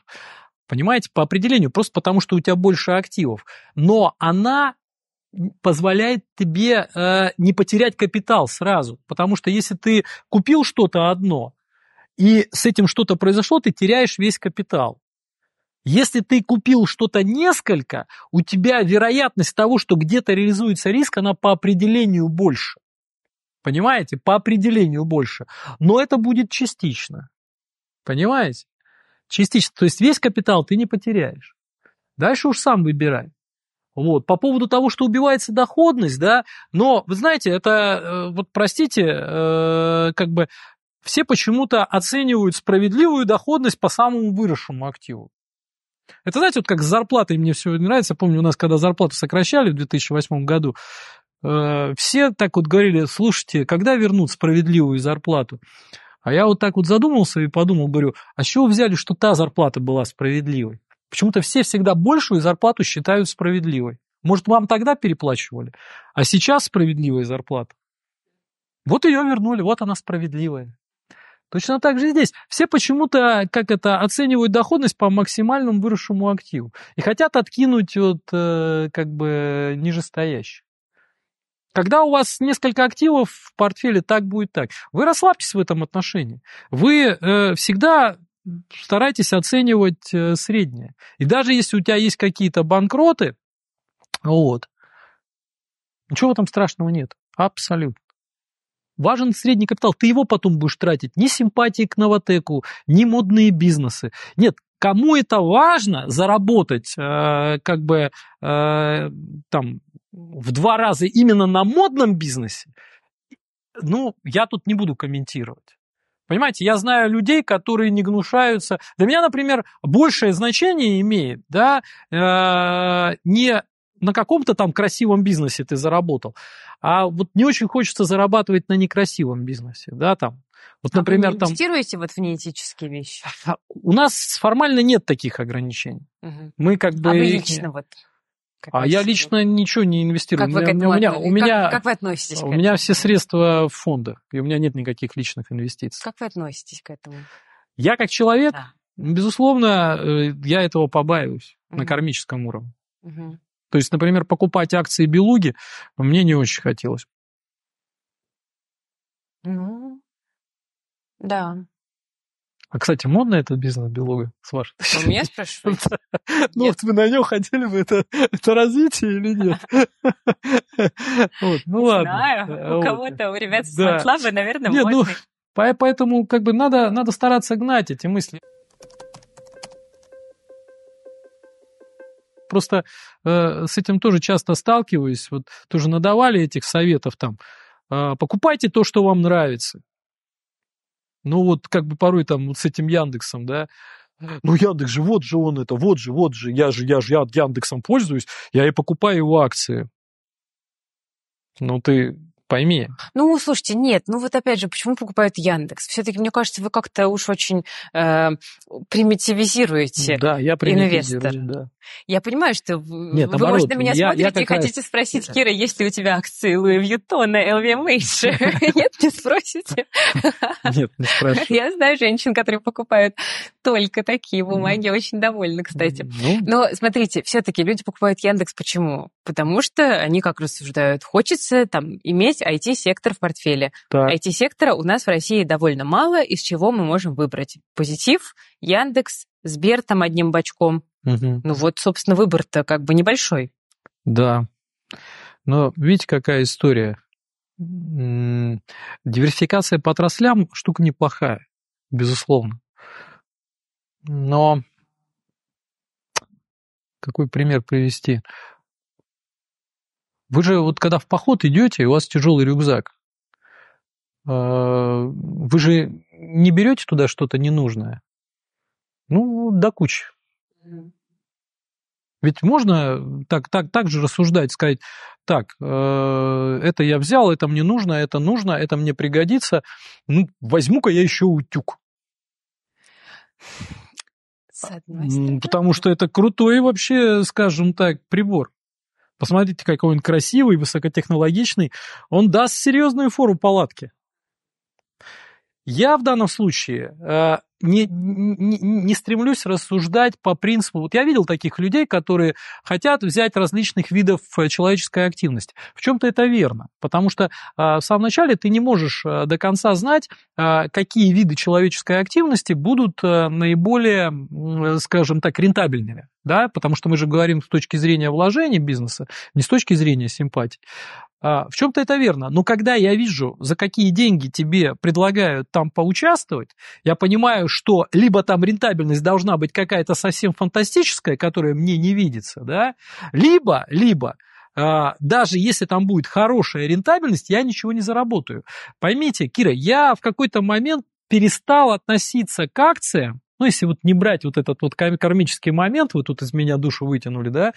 Понимаете, по определению, просто потому что у тебя больше активов. Но она позволяет тебе э, не потерять капитал сразу. Потому что если ты купил что-то одно, и с этим что-то произошло, ты теряешь весь капитал. Если ты купил что-то несколько, у тебя вероятность того, что где-то реализуется риск, она по определению больше. Понимаете? По определению больше. Но это будет частично. Понимаете? Частично. То есть весь капитал ты не потеряешь. Дальше уж сам выбирай. Вот. По поводу того, что убивается доходность, да, но, вы знаете, это, э, вот простите, э, как бы все почему-то оценивают справедливую доходность по самому выросшему активу. Это, знаете, вот как с зарплатой мне все нравится. Помню, у нас, когда зарплату сокращали в 2008 году, э, все так вот говорили, слушайте, когда вернут справедливую зарплату? А я вот так вот задумался и подумал, говорю, а с чего взяли, что та зарплата была справедливой? Почему-то все всегда большую зарплату считают справедливой. Может, вам тогда переплачивали, а сейчас справедливая зарплата. Вот ее вернули, вот она справедливая. Точно так же здесь. Все почему-то, как это, оценивают доходность по максимальному выросшему активу. И хотят откинуть вот, э, как бы, нижестоящий. Когда у вас несколько активов в портфеле, так будет так. Вы расслабьтесь в этом отношении. Вы э, всегда старайтесь оценивать э, среднее. И даже если у тебя есть какие-то банкроты, вот, ничего этом страшного нет. Абсолютно. Важен средний капитал. Ты его потом будешь тратить. Ни симпатии к новотеку, ни модные бизнесы. Нет, кому это важно заработать, э, как бы, э, там, в два раза именно на модном бизнесе, ну, я тут не буду комментировать. Понимаете, я знаю людей, которые не гнушаются. Для меня, например, большее значение имеет, да, э, не на каком-то там красивом бизнесе ты заработал, а вот не очень хочется зарабатывать на некрасивом бизнесе, да, там. Вот, например, а вы там... инвестируете вот в неэтические вещи? У нас формально нет таких ограничений. Угу. Мы как бы... А вы лично вот как а я лично ничего не инвестирую. Как вы у меня, у меня, у меня, как, как вы относитесь У меня все средства в фондах, и у меня нет никаких личных инвестиций. Как вы относитесь к этому? Я как человек, да. безусловно, э, я этого побаиваюсь угу. на кармическом уровне. Угу. То есть, например, покупать акции Белуги мне не очень хотелось. Ну, да. А, кстати, модно этот бизнес белуга, с вашей У меня спрашиваете? Ну, вот вы на нем хотели бы это, это развитие или нет? Ну, ладно. Знаю, у кого-то, у ребят с Матлабы, наверное, ну, поэтому как бы надо, надо стараться гнать эти мысли. Просто э, с этим тоже часто сталкиваюсь. Вот тоже надавали этих советов там. Э, покупайте то, что вам нравится. Ну вот как бы порой там вот с этим Яндексом, да, ну Яндекс же, вот же он это, вот же, вот же, я же, я же, я Яндексом пользуюсь, я и покупаю его акции. Ну ты пойми. Ну, слушайте, нет, ну вот опять же, почему покупают Яндекс? Все-таки, мне кажется, вы как-то уж очень э, примитивизируете Да, я инвестор. Да. Я понимаю, что вы, Нет, вы наоборот, может, на меня я- я смотрите и как раз- хотите спросить, Кира, есть ли у тебя акции Луи Вьютона, LVMH? Нет, не спросите. Нет, не спрашивай. Я знаю женщин, которые покупают только такие бумаги, очень довольны, кстати. Ну, Но смотрите, все-таки люди покупают Яндекс почему? Потому что они как рассуждают, хочется там иметь IT-сектор в портфеле. так. IT-сектора у нас в России довольно мало, из чего мы можем выбрать. Позитив, Яндекс, Сбер там одним бочком. Мгм. Ну вот, собственно, выбор-то как бы небольшой. Да. Но видите, какая история. Диверсификация по отраслям штука неплохая, безусловно. Но какой пример привести? Вы же вот когда в поход идете, и у вас тяжелый рюкзак, э, вы же не берете туда что-то ненужное? Ну, до кучи. Ведь можно так, так, так же рассуждать, сказать, так, э, это я взял, это мне нужно, это нужно, это мне пригодится, ну, возьму-ка я еще утюг. Стороны. Потому что это крутой вообще, скажем так, прибор. Посмотрите, какой он красивый, высокотехнологичный. Он даст серьезную фору палатке. Я в данном случае э, не, не, не стремлюсь рассуждать по принципу... Вот я видел таких людей, которые хотят взять различных видов э, человеческой активности. В чем-то это верно, потому что э, в самом начале ты не можешь э, до конца знать, э, какие виды человеческой активности будут э, наиболее, скажем так, рентабельными. Да? Потому что мы же говорим с точки зрения вложения бизнеса, не с точки зрения симпатии. А, В чем-то это верно, но когда я вижу, за какие деньги тебе предлагают там поучаствовать, я понимаю, что либо там рентабельность должна быть какая-то совсем фантастическая, которая мне не видится, да, либо, либо а, даже если там будет хорошая рентабельность, я ничего не заработаю. Поймите, Кира, я в какой-то момент перестал относиться к акциям, ну, если вот не брать вот этот вот кар- кармический момент, вы тут из меня душу вытянули, да,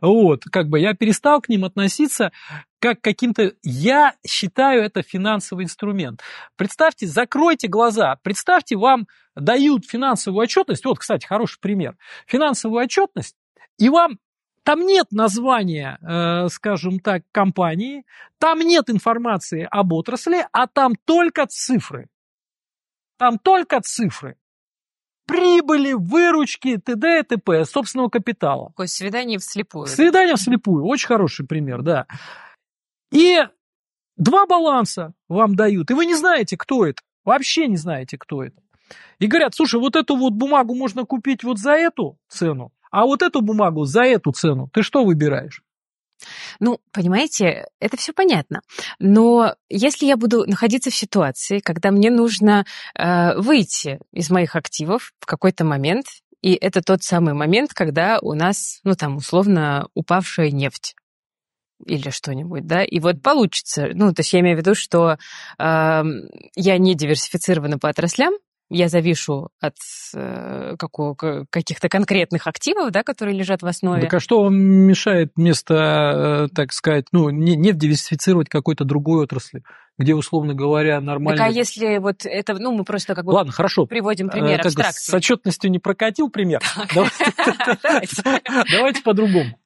вот, как бы я перестал к ним относиться как каким-то... Я считаю это финансовый инструмент. Представьте, закройте глаза, представьте, вам дают финансовую отчетность, вот, кстати, хороший пример, финансовую отчетность, и вам там нет названия, э, скажем так, компании, там нет информации об отрасли, а там только цифры. Там только цифры. Прибыли, выручки, т.д. и т.п. собственного капитала. Такое свидание вслепую. Свидание вслепую, очень хороший пример, да. И два баланса вам дают, и вы не знаете, кто это. Вообще не знаете, кто это. И говорят, слушай, вот эту вот бумагу можно купить вот за эту цену, а вот эту бумагу за эту цену. Ты что выбираешь? Ну, понимаете, это все понятно. Но если я буду находиться в ситуации, когда мне нужно э, выйти из моих активов в какой-то момент, и это тот самый момент, когда у нас, ну там, условно, упавшая нефть или что-нибудь, да, и вот получится, ну, то есть я имею в виду, что э, я не диверсифицирована по отраслям, я завишу от э, каких-то конкретных активов, да, которые лежат в основе. Так а что вам мешает вместо, э, так сказать, ну, не, не диверсифицировать какой-то другой отрасли, где, условно говоря, нормально... Так а если вот это, ну, мы просто как бы Ладно, хорошо. приводим Э, пример как бы С отчетностью не прокатил пример. Давай- Давайте. Давайте по-другому.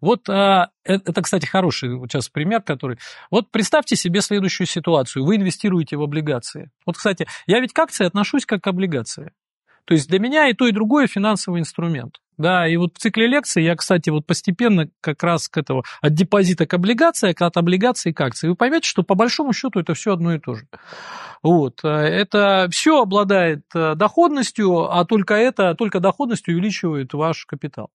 Вот а, э- это, кстати, хороший сейчас пример, который... Вот представьте себе следующую ситуацию. Вы инвестируете в облигации. Вот, кстати, я ведь к акции отношусь как к облигации. То есть для меня и то, и другое финансовый инструмент. Да, и вот в цикле лекций я, кстати, вот постепенно как раз к этого от депозита к облигации, от облигации к акции. Вы поймете, что по большому счету это все одно и то же. Вот. э, Это все обладает э, доходностью, а только это, только доходностью увеличивает ваш капитал.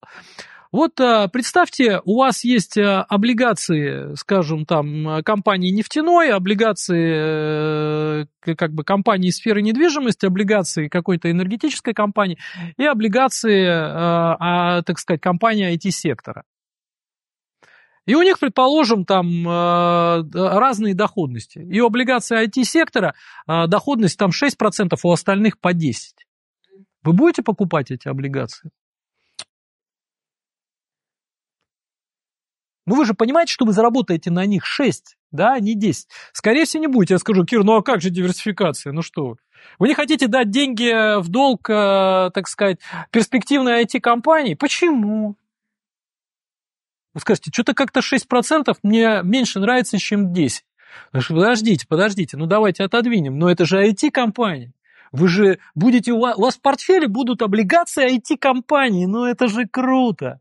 Вот э, представьте, у вас есть э, облигации, скажем, там, э, компании нефтяной, облигации как бы компании сферы недвижимости, облигации какой-то энергетической компании и облигации, а, так сказать, компании IT-сектора. И у них, предположим, там разные доходности. И у облигаций IT-сектора доходность там 6%, у остальных по 10%. Вы будете покупать эти облигации? Ну вы же понимаете, что вы заработаете на них 6. да, не 10. Скорее всего, не будет. Я скажу, Кир, ну а как же диверсификация? Ну что? Вы не хотите дать деньги в долг, э, так сказать, перспективной IT-компании? Почему? Вы скажете, что-то как-то 6% мне меньше нравится, чем 10. Подождите, подождите, ну давайте отодвинем. Но это же IT-компания. Вы же будете, у вас в портфеле будут облигации IT-компании. Ну это же круто.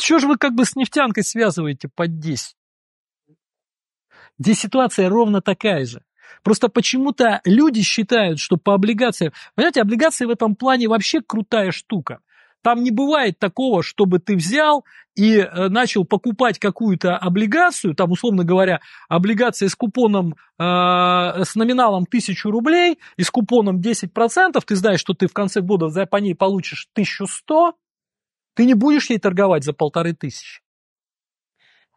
Чего же вы как бы с нефтянкой связываете под 10? Здесь ситуация ровно такая же. Просто почему-то люди считают, что по облигациям... Понимаете, облигации в этом плане вообще крутая штука. Там не бывает такого, чтобы ты взял и э, начал покупать какую-то облигацию, там, условно говоря, облигация с купоном, э, с номиналом 1000 рублей и с купоном 10%, ты знаешь, что ты в конце года по ней получишь 1100, ты не будешь ей торговать за полторы тысячи.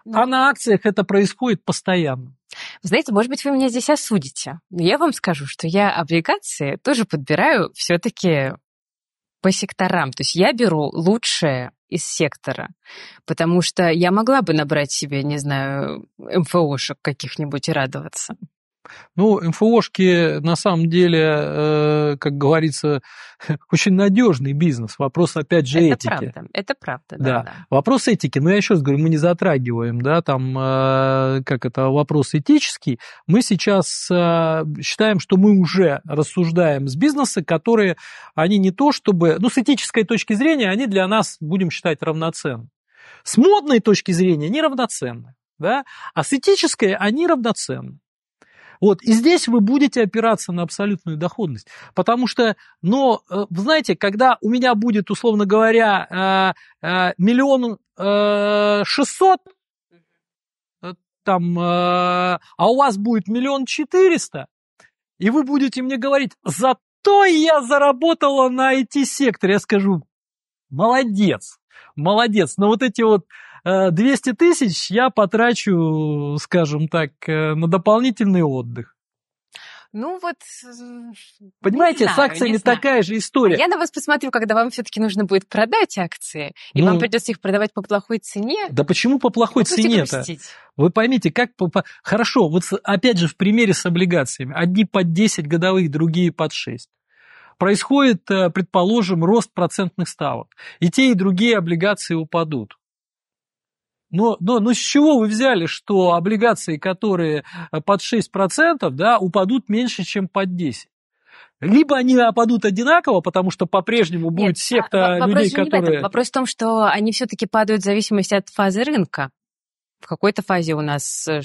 Ну, а на акциях это происходит постоянно. Знаете, может быть, вы меня здесь осудите. Но я вам скажу, что я облигации тоже подбираю все-таки по секторам. То есть я беру лучшее из сектора, потому что я могла бы набрать себе, не знаю, МФОшек каких-нибудь и радоваться. Ну, МФОшки на самом деле, э, как говорится, очень надежный бизнес. Вопрос, опять же, это этики. Правда, это правда, да, да. да. Вопрос этики, но я еще раз говорю, мы не затрагиваем, да, там, э, как это, вопрос этический. Мы сейчас э, считаем, что мы уже рассуждаем с бизнеса, которые, они не то чтобы, ну, с этической точки зрения, они для нас, будем считать, равноценны. С модной точки зрения они равноценны, да, а с этической они равноценны. Вот, и здесь вы будете опираться на абсолютную доходность. Потому что, но, э, вы знаете, когда у меня будет, условно говоря, э, э, миллион шестьсот, там, а у вас будет миллион четыреста, и вы будете мне говорить, зато я заработала на IT-секторе, я скажу, молодец, молодец, но вот эти вот 200 э, тысяч я потрачу, скажем так, э, на дополнительный отдых. Ну вот... Понимаете, знаю, с акциями такая же история. Я на вас посмотрю, когда вам все-таки нужно будет продать акции, и ну, вам придется их продавать по плохой цене. Да почему по плохой цене-то? Вы поймите, как... По, по... Хорошо, вот опять же в примере с облигациями. Одни под 10 годовых, другие под 6 происходит, э, предположим, рост процентных ставок. И те, и другие облигации упадут. Но, но, но с чего вы взяли, что облигации, которые э, под 6%, да, упадут меньше, чем под 10%? Либо они опадут одинаково, потому что по-прежнему будет Нет, секта а, людей, которые... Вопрос в том, что они все-таки падают в зависимости от фазы рынка. В какой-то фазе у нас э,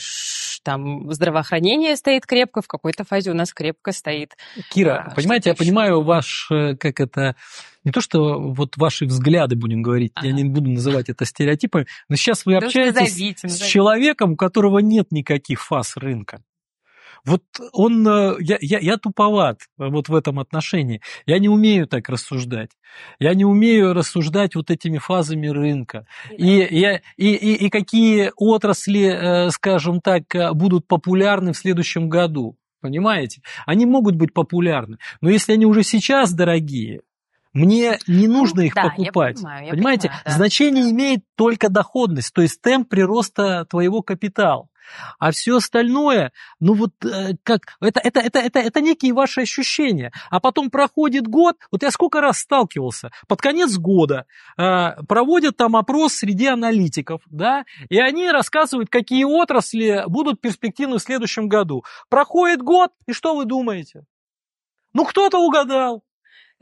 там здравоохранение стоит крепко, в какой-то фазе у нас крепко стоит. Кира, а, понимаете, я понимаю ваш, э, как это, не то, что вот ваши взгляды, будем говорить, ага. я не буду называть это стереотипами, но сейчас вы общаетесь назовите, назовите. с человеком, у которого нет никаких фаз рынка. Вот он, э, я, я, я туповат вот в этом отношении. Я не умею так рассуждать. Я не умею рассуждать вот этими фазами рынка. И, я, и, и, и какие отрасли, э, скажем так, будут популярны в следующем году. Понимаете? Они могут быть популярны. Но если они уже сейчас дорогие, мне не ну нужно их да, покупать. Я понимаю, я Понимаете, понимаю, да. значение имеет только доходность, то есть темп прироста твоего капитала. А все остальное, ну вот э, как, это, это, это, это, это некие ваши ощущения. А потом проходит год, вот я сколько раз сталкивался, под конец года э, проводят там опрос среди аналитиков, да, и они рассказывают, какие отрасли будут перспективны в следующем году. Проходит год, и что вы думаете? Ну, кто-то угадал,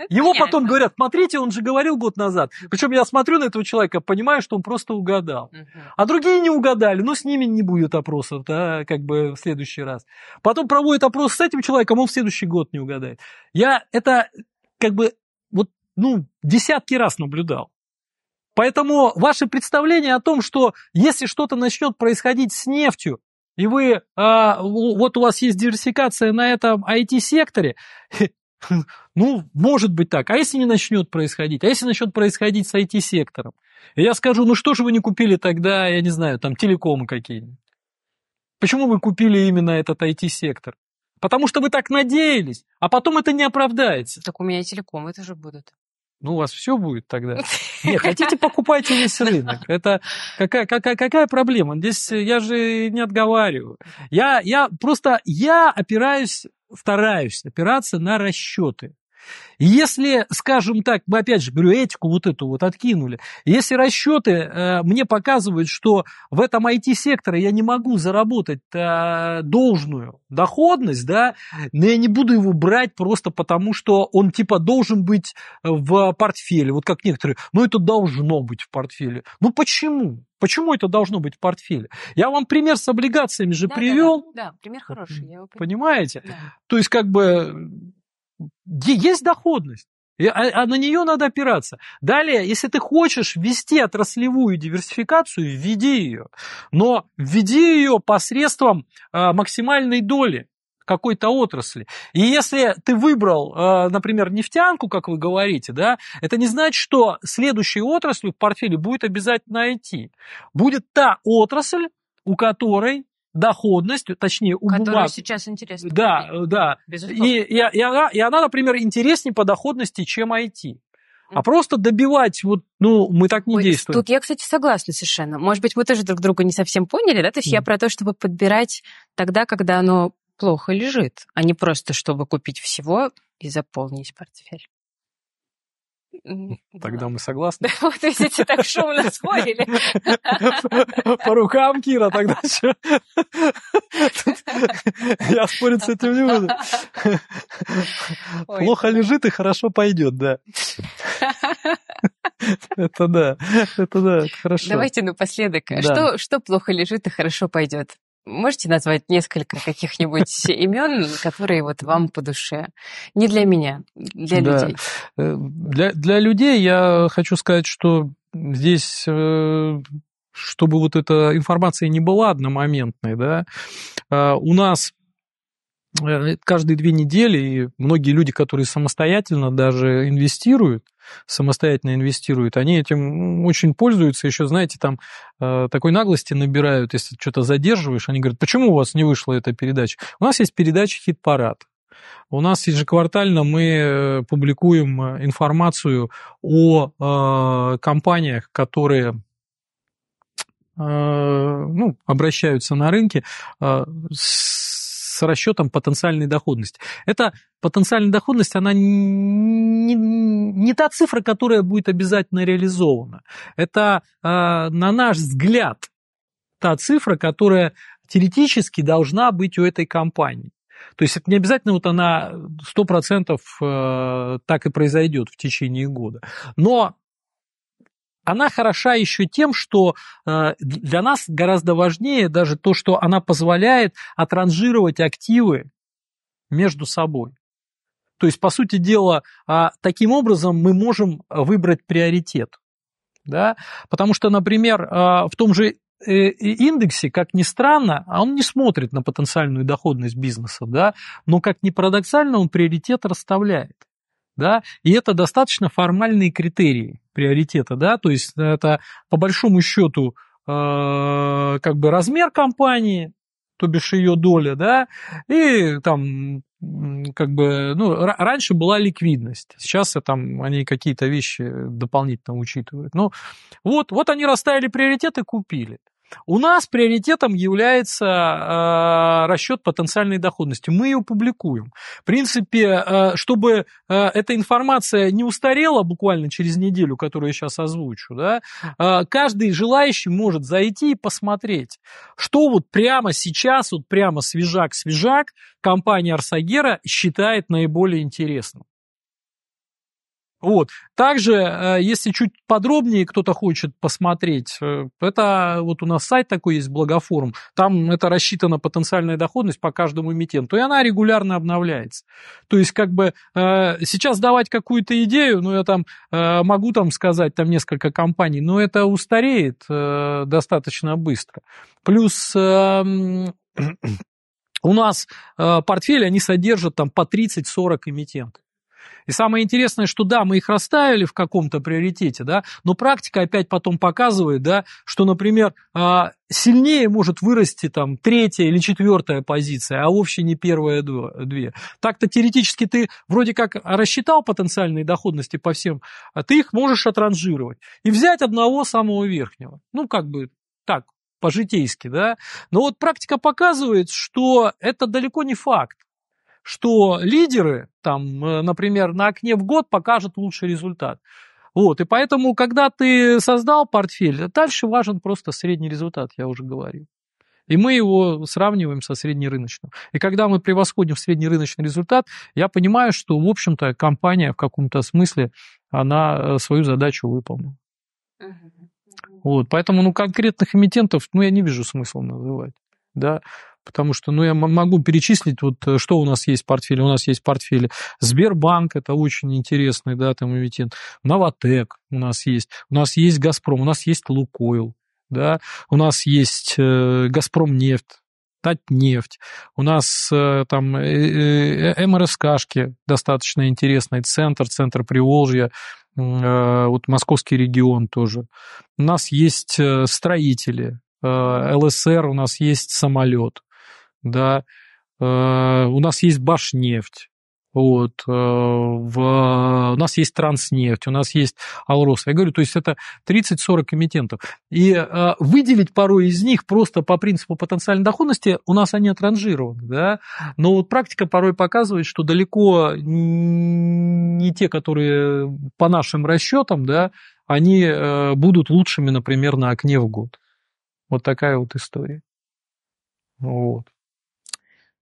его Понятно. потом говорят, смотрите, он же говорил год назад. Причем я смотрю на этого человека, понимаю, что он просто угадал. Угу. А другие не угадали, но с ними не будет опросов, да, как бы в следующий раз. Потом проводит опрос с этим человеком, он в следующий год не угадает. Я это как бы вот, ну, десятки раз наблюдал. Поэтому ваше представление о том, что если что-то начнет происходить с нефтью, и вы, а, вот у вас есть диверсификация на этом IT-секторе, Ну, может быть так. А если не начнет происходить? А если начнет происходить с IT-сектором? И я скажу, ну что же вы не купили тогда, я не знаю, там телекомы какие-нибудь? Почему вы купили именно этот IT-сектор? Потому что вы так надеялись, а потом это не оправдается. Так у меня и телекомы тоже будут. Ну, у вас все будет тогда. Нет, хотите, покупайте весь рынок. Это какая, какая, какая проблема? Здесь я же не отговариваю. Я, я просто, я опираюсь, стараюсь опираться на расчеты. Если, скажем так, мы опять же говорю, этику вот эту вот откинули, если расчеты э, мне показывают, что в этом IT-секторе я не могу заработать э, должную доходность, да, но я не буду его брать просто потому, что он типа должен быть в портфеле, вот как некоторые, ну это должно быть в портфеле. Ну почему? Почему это должно быть в портфеле? Я вам пример с облигациями же Да, привел. Да, да, да, пример хороший. Я его понимаю. Понимаете? Да. То есть, как бы, есть доходность. А, а на нее надо опираться. Далее, если ты хочешь ввести отраслевую диверсификацию, введи ее. Но введи ее посредством а, максимальной доли какой-то отрасли. И если ты выбрал, а, например, нефтянку, как вы говорите, да, это не значит, что следующей отраслью в портфеле будет обязательно IT. Будет та отрасль, у которой доходность, точнее, у Которую бумаг, сейчас интересно. да, купить. да. Безусловно. И, и, и она, и она, например, интереснее по доходности, чем IT. А просто добивать, вот, ну, мы так не Ой, действуем. Тут я, кстати, согласна совершенно. Может быть, мы тоже друг друга не совсем поняли, да? То есть я Мгм. про то, чтобы подбирать тогда, когда оно плохо лежит, а не просто, чтобы купить всего и заполнить портфель. Тогда да. мы согласны. Да, вот видите, так шумно спорили. По рукам, Кира, тогда? Тут Я спорить с этим не буду. Плохо лежит и хорошо пойдет, да. Это да, это да, это хорошо. Давайте напоследок. Да. Что, что плохо лежит и хорошо пойдет? Можете назвать несколько каких-нибудь имен, которые вот вам по душе? Не для меня, для Да. людей. Э, Для, для людей я хочу сказать, что здесь, э, чтобы вот эта информация не была одномоментной, да, э, у нас э, каждые две недели, и многие люди, которые самостоятельно даже инвестируют, самостоятельно инвестируют, они этим очень пользуются, еще, знаете, там э, такой наглости набирают, если что-то задерживаешь, они говорят, почему у вас не вышла эта передача? У нас есть передача «Хит-парад». У нас ежеквартально мы э, публикуем э, информацию о э, компаниях, которые э, ну, обращаются на рынке с расчетом потенциальной доходности. Эта потенциальная доходность, она не, не та цифра, которая будет обязательно реализована. Это, э, на наш взгляд, та цифра, которая теоретически должна быть у этой компании. То есть это не обязательно вот она 100% э, так и произойдет в течение года. Но она хороша еще тем, что э, для нас гораздо важнее даже то, что она позволяет отранжировать активы между собой. То есть, по сути дела, а, таким образом мы можем выбрать приоритет. Да? Потому что, например, а, в том же э, индексе, как ни странно, а он не смотрит на потенциальную доходность бизнеса, да, но как ни парадоксально, он приоритет расставляет. Да? И это достаточно формальные критерии приоритета, да, то есть это по большому счету э, как бы размер компании, то бишь ее доля, да, и там как бы, ну, ра- раньше была ликвидность, сейчас там они какие-то вещи дополнительно учитывают. Ну, вот, вот они расставили приоритеты, купили. У нас приоритетом является э, расчет потенциальной доходности. Мы ее публикуем. В принципе, э, чтобы э, эта информация не устарела буквально через неделю, которую я сейчас озвучу, да, э, каждый желающий может зайти и посмотреть, что вот прямо сейчас, вот прямо свежак-свежак компания Арсагера считает наиболее интересным. Вот. Также, э, если чуть подробнее кто-то хочет посмотреть, э, это вот у нас сайт такой есть, Благофорум, там это рассчитана потенциальная доходность по каждому эмитенту, и она регулярно обновляется. То есть, как бы, э, сейчас давать какую-то идею, ну, я там могу там сказать, там несколько компаний, но это устареет достаточно быстро. Плюс... у нас портфели, они содержат там по 30-40 эмитентов. И самое интересное, что да, мы их расставили в каком-то приоритете, да, но практика опять потом показывает, да, что, например, а, сильнее может вырасти там третья или четвертая позиция, а вовсе не первая две. Так-то теоретически ты вроде как рассчитал потенциальные доходности по всем, а ты их можешь отранжировать и взять одного самого верхнего. Ну, как бы так, по-житейски, да. Но вот практика показывает, что это далеко не факт что лидеры, там, э, например, на окне в год покажут лучший результат. Вот, и поэтому, когда ты создал портфель, дальше важен просто средний результат, я уже говорил. И мы его сравниваем со среднерыночным. И когда мы превосходим среднерыночный результат, я понимаю, что, в общем-то, компания в каком-то смысле, она э, свою задачу выполнила. Вот, поэтому, ну, конкретных эмитентов, ну, я не вижу смысла называть, да, потому что, ну, я могу перечислить, вот, э, что у нас есть в портфеле. У нас есть в портфеле Сбербанк, это очень интересный, да, там эмитент, Новотек у нас есть, у нас есть Газпром, у нас есть Лукойл, да, у нас есть э, Газпром нефть, Татнефть, у нас э, там э, э, МРСКшки достаточно интересный, центр, центр Приволжья, э, вот московский регион тоже. У нас есть э, строители, э, ЛСР, у нас есть самолет да, э, у нас есть Башнефть, вот, э, в, у нас есть Транснефть, у нас есть Алрос. Я говорю, то есть это 30-40 эмитентов. И э, выделить порой из них просто по принципу потенциальной доходности, у нас они отранжированы, да, но вот практика порой показывает, что далеко не те, которые по нашим расчетам, да, они будут лучшими, например, на окне в год. Вот такая вот история. Вот.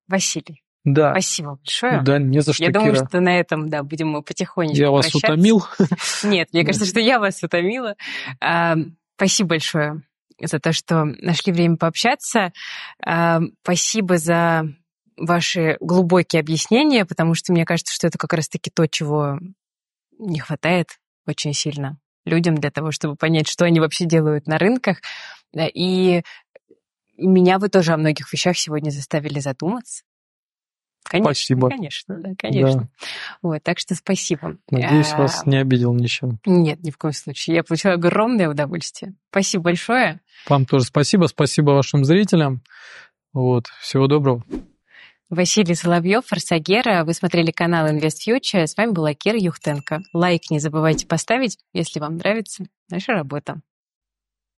Василий. Да. Спасибо большое. Да, не за что, Я Кира. думаю, что на этом, да, будем мы потихонечку Я вас утомил? Нет, мне кажется, что я вас утомила. А, спасибо большое за то, что нашли время пообщаться. А, спасибо за ваши глубокие объяснения, потому что мне кажется, что это как раз-таки то, чего не хватает очень сильно людям для того, чтобы понять, что они вообще делают на рынках. И меня вы тоже о многих вещах сегодня заставили задуматься. Конечно, спасибо. Конечно, да, конечно. Да. Вот, так что спасибо. Надеюсь, а, вас не обидел ничем. Нет, ни в коем случае. Я получила огромное удовольствие. Спасибо большое. Вам тоже спасибо. Спасибо вашим зрителям. Вот, всего доброго. Василий Соловьев, Форсагера. Вы смотрели канал Invest Future. С вами была Кира Юхтенко. Лайк не забывайте поставить, если вам нравится наша работа.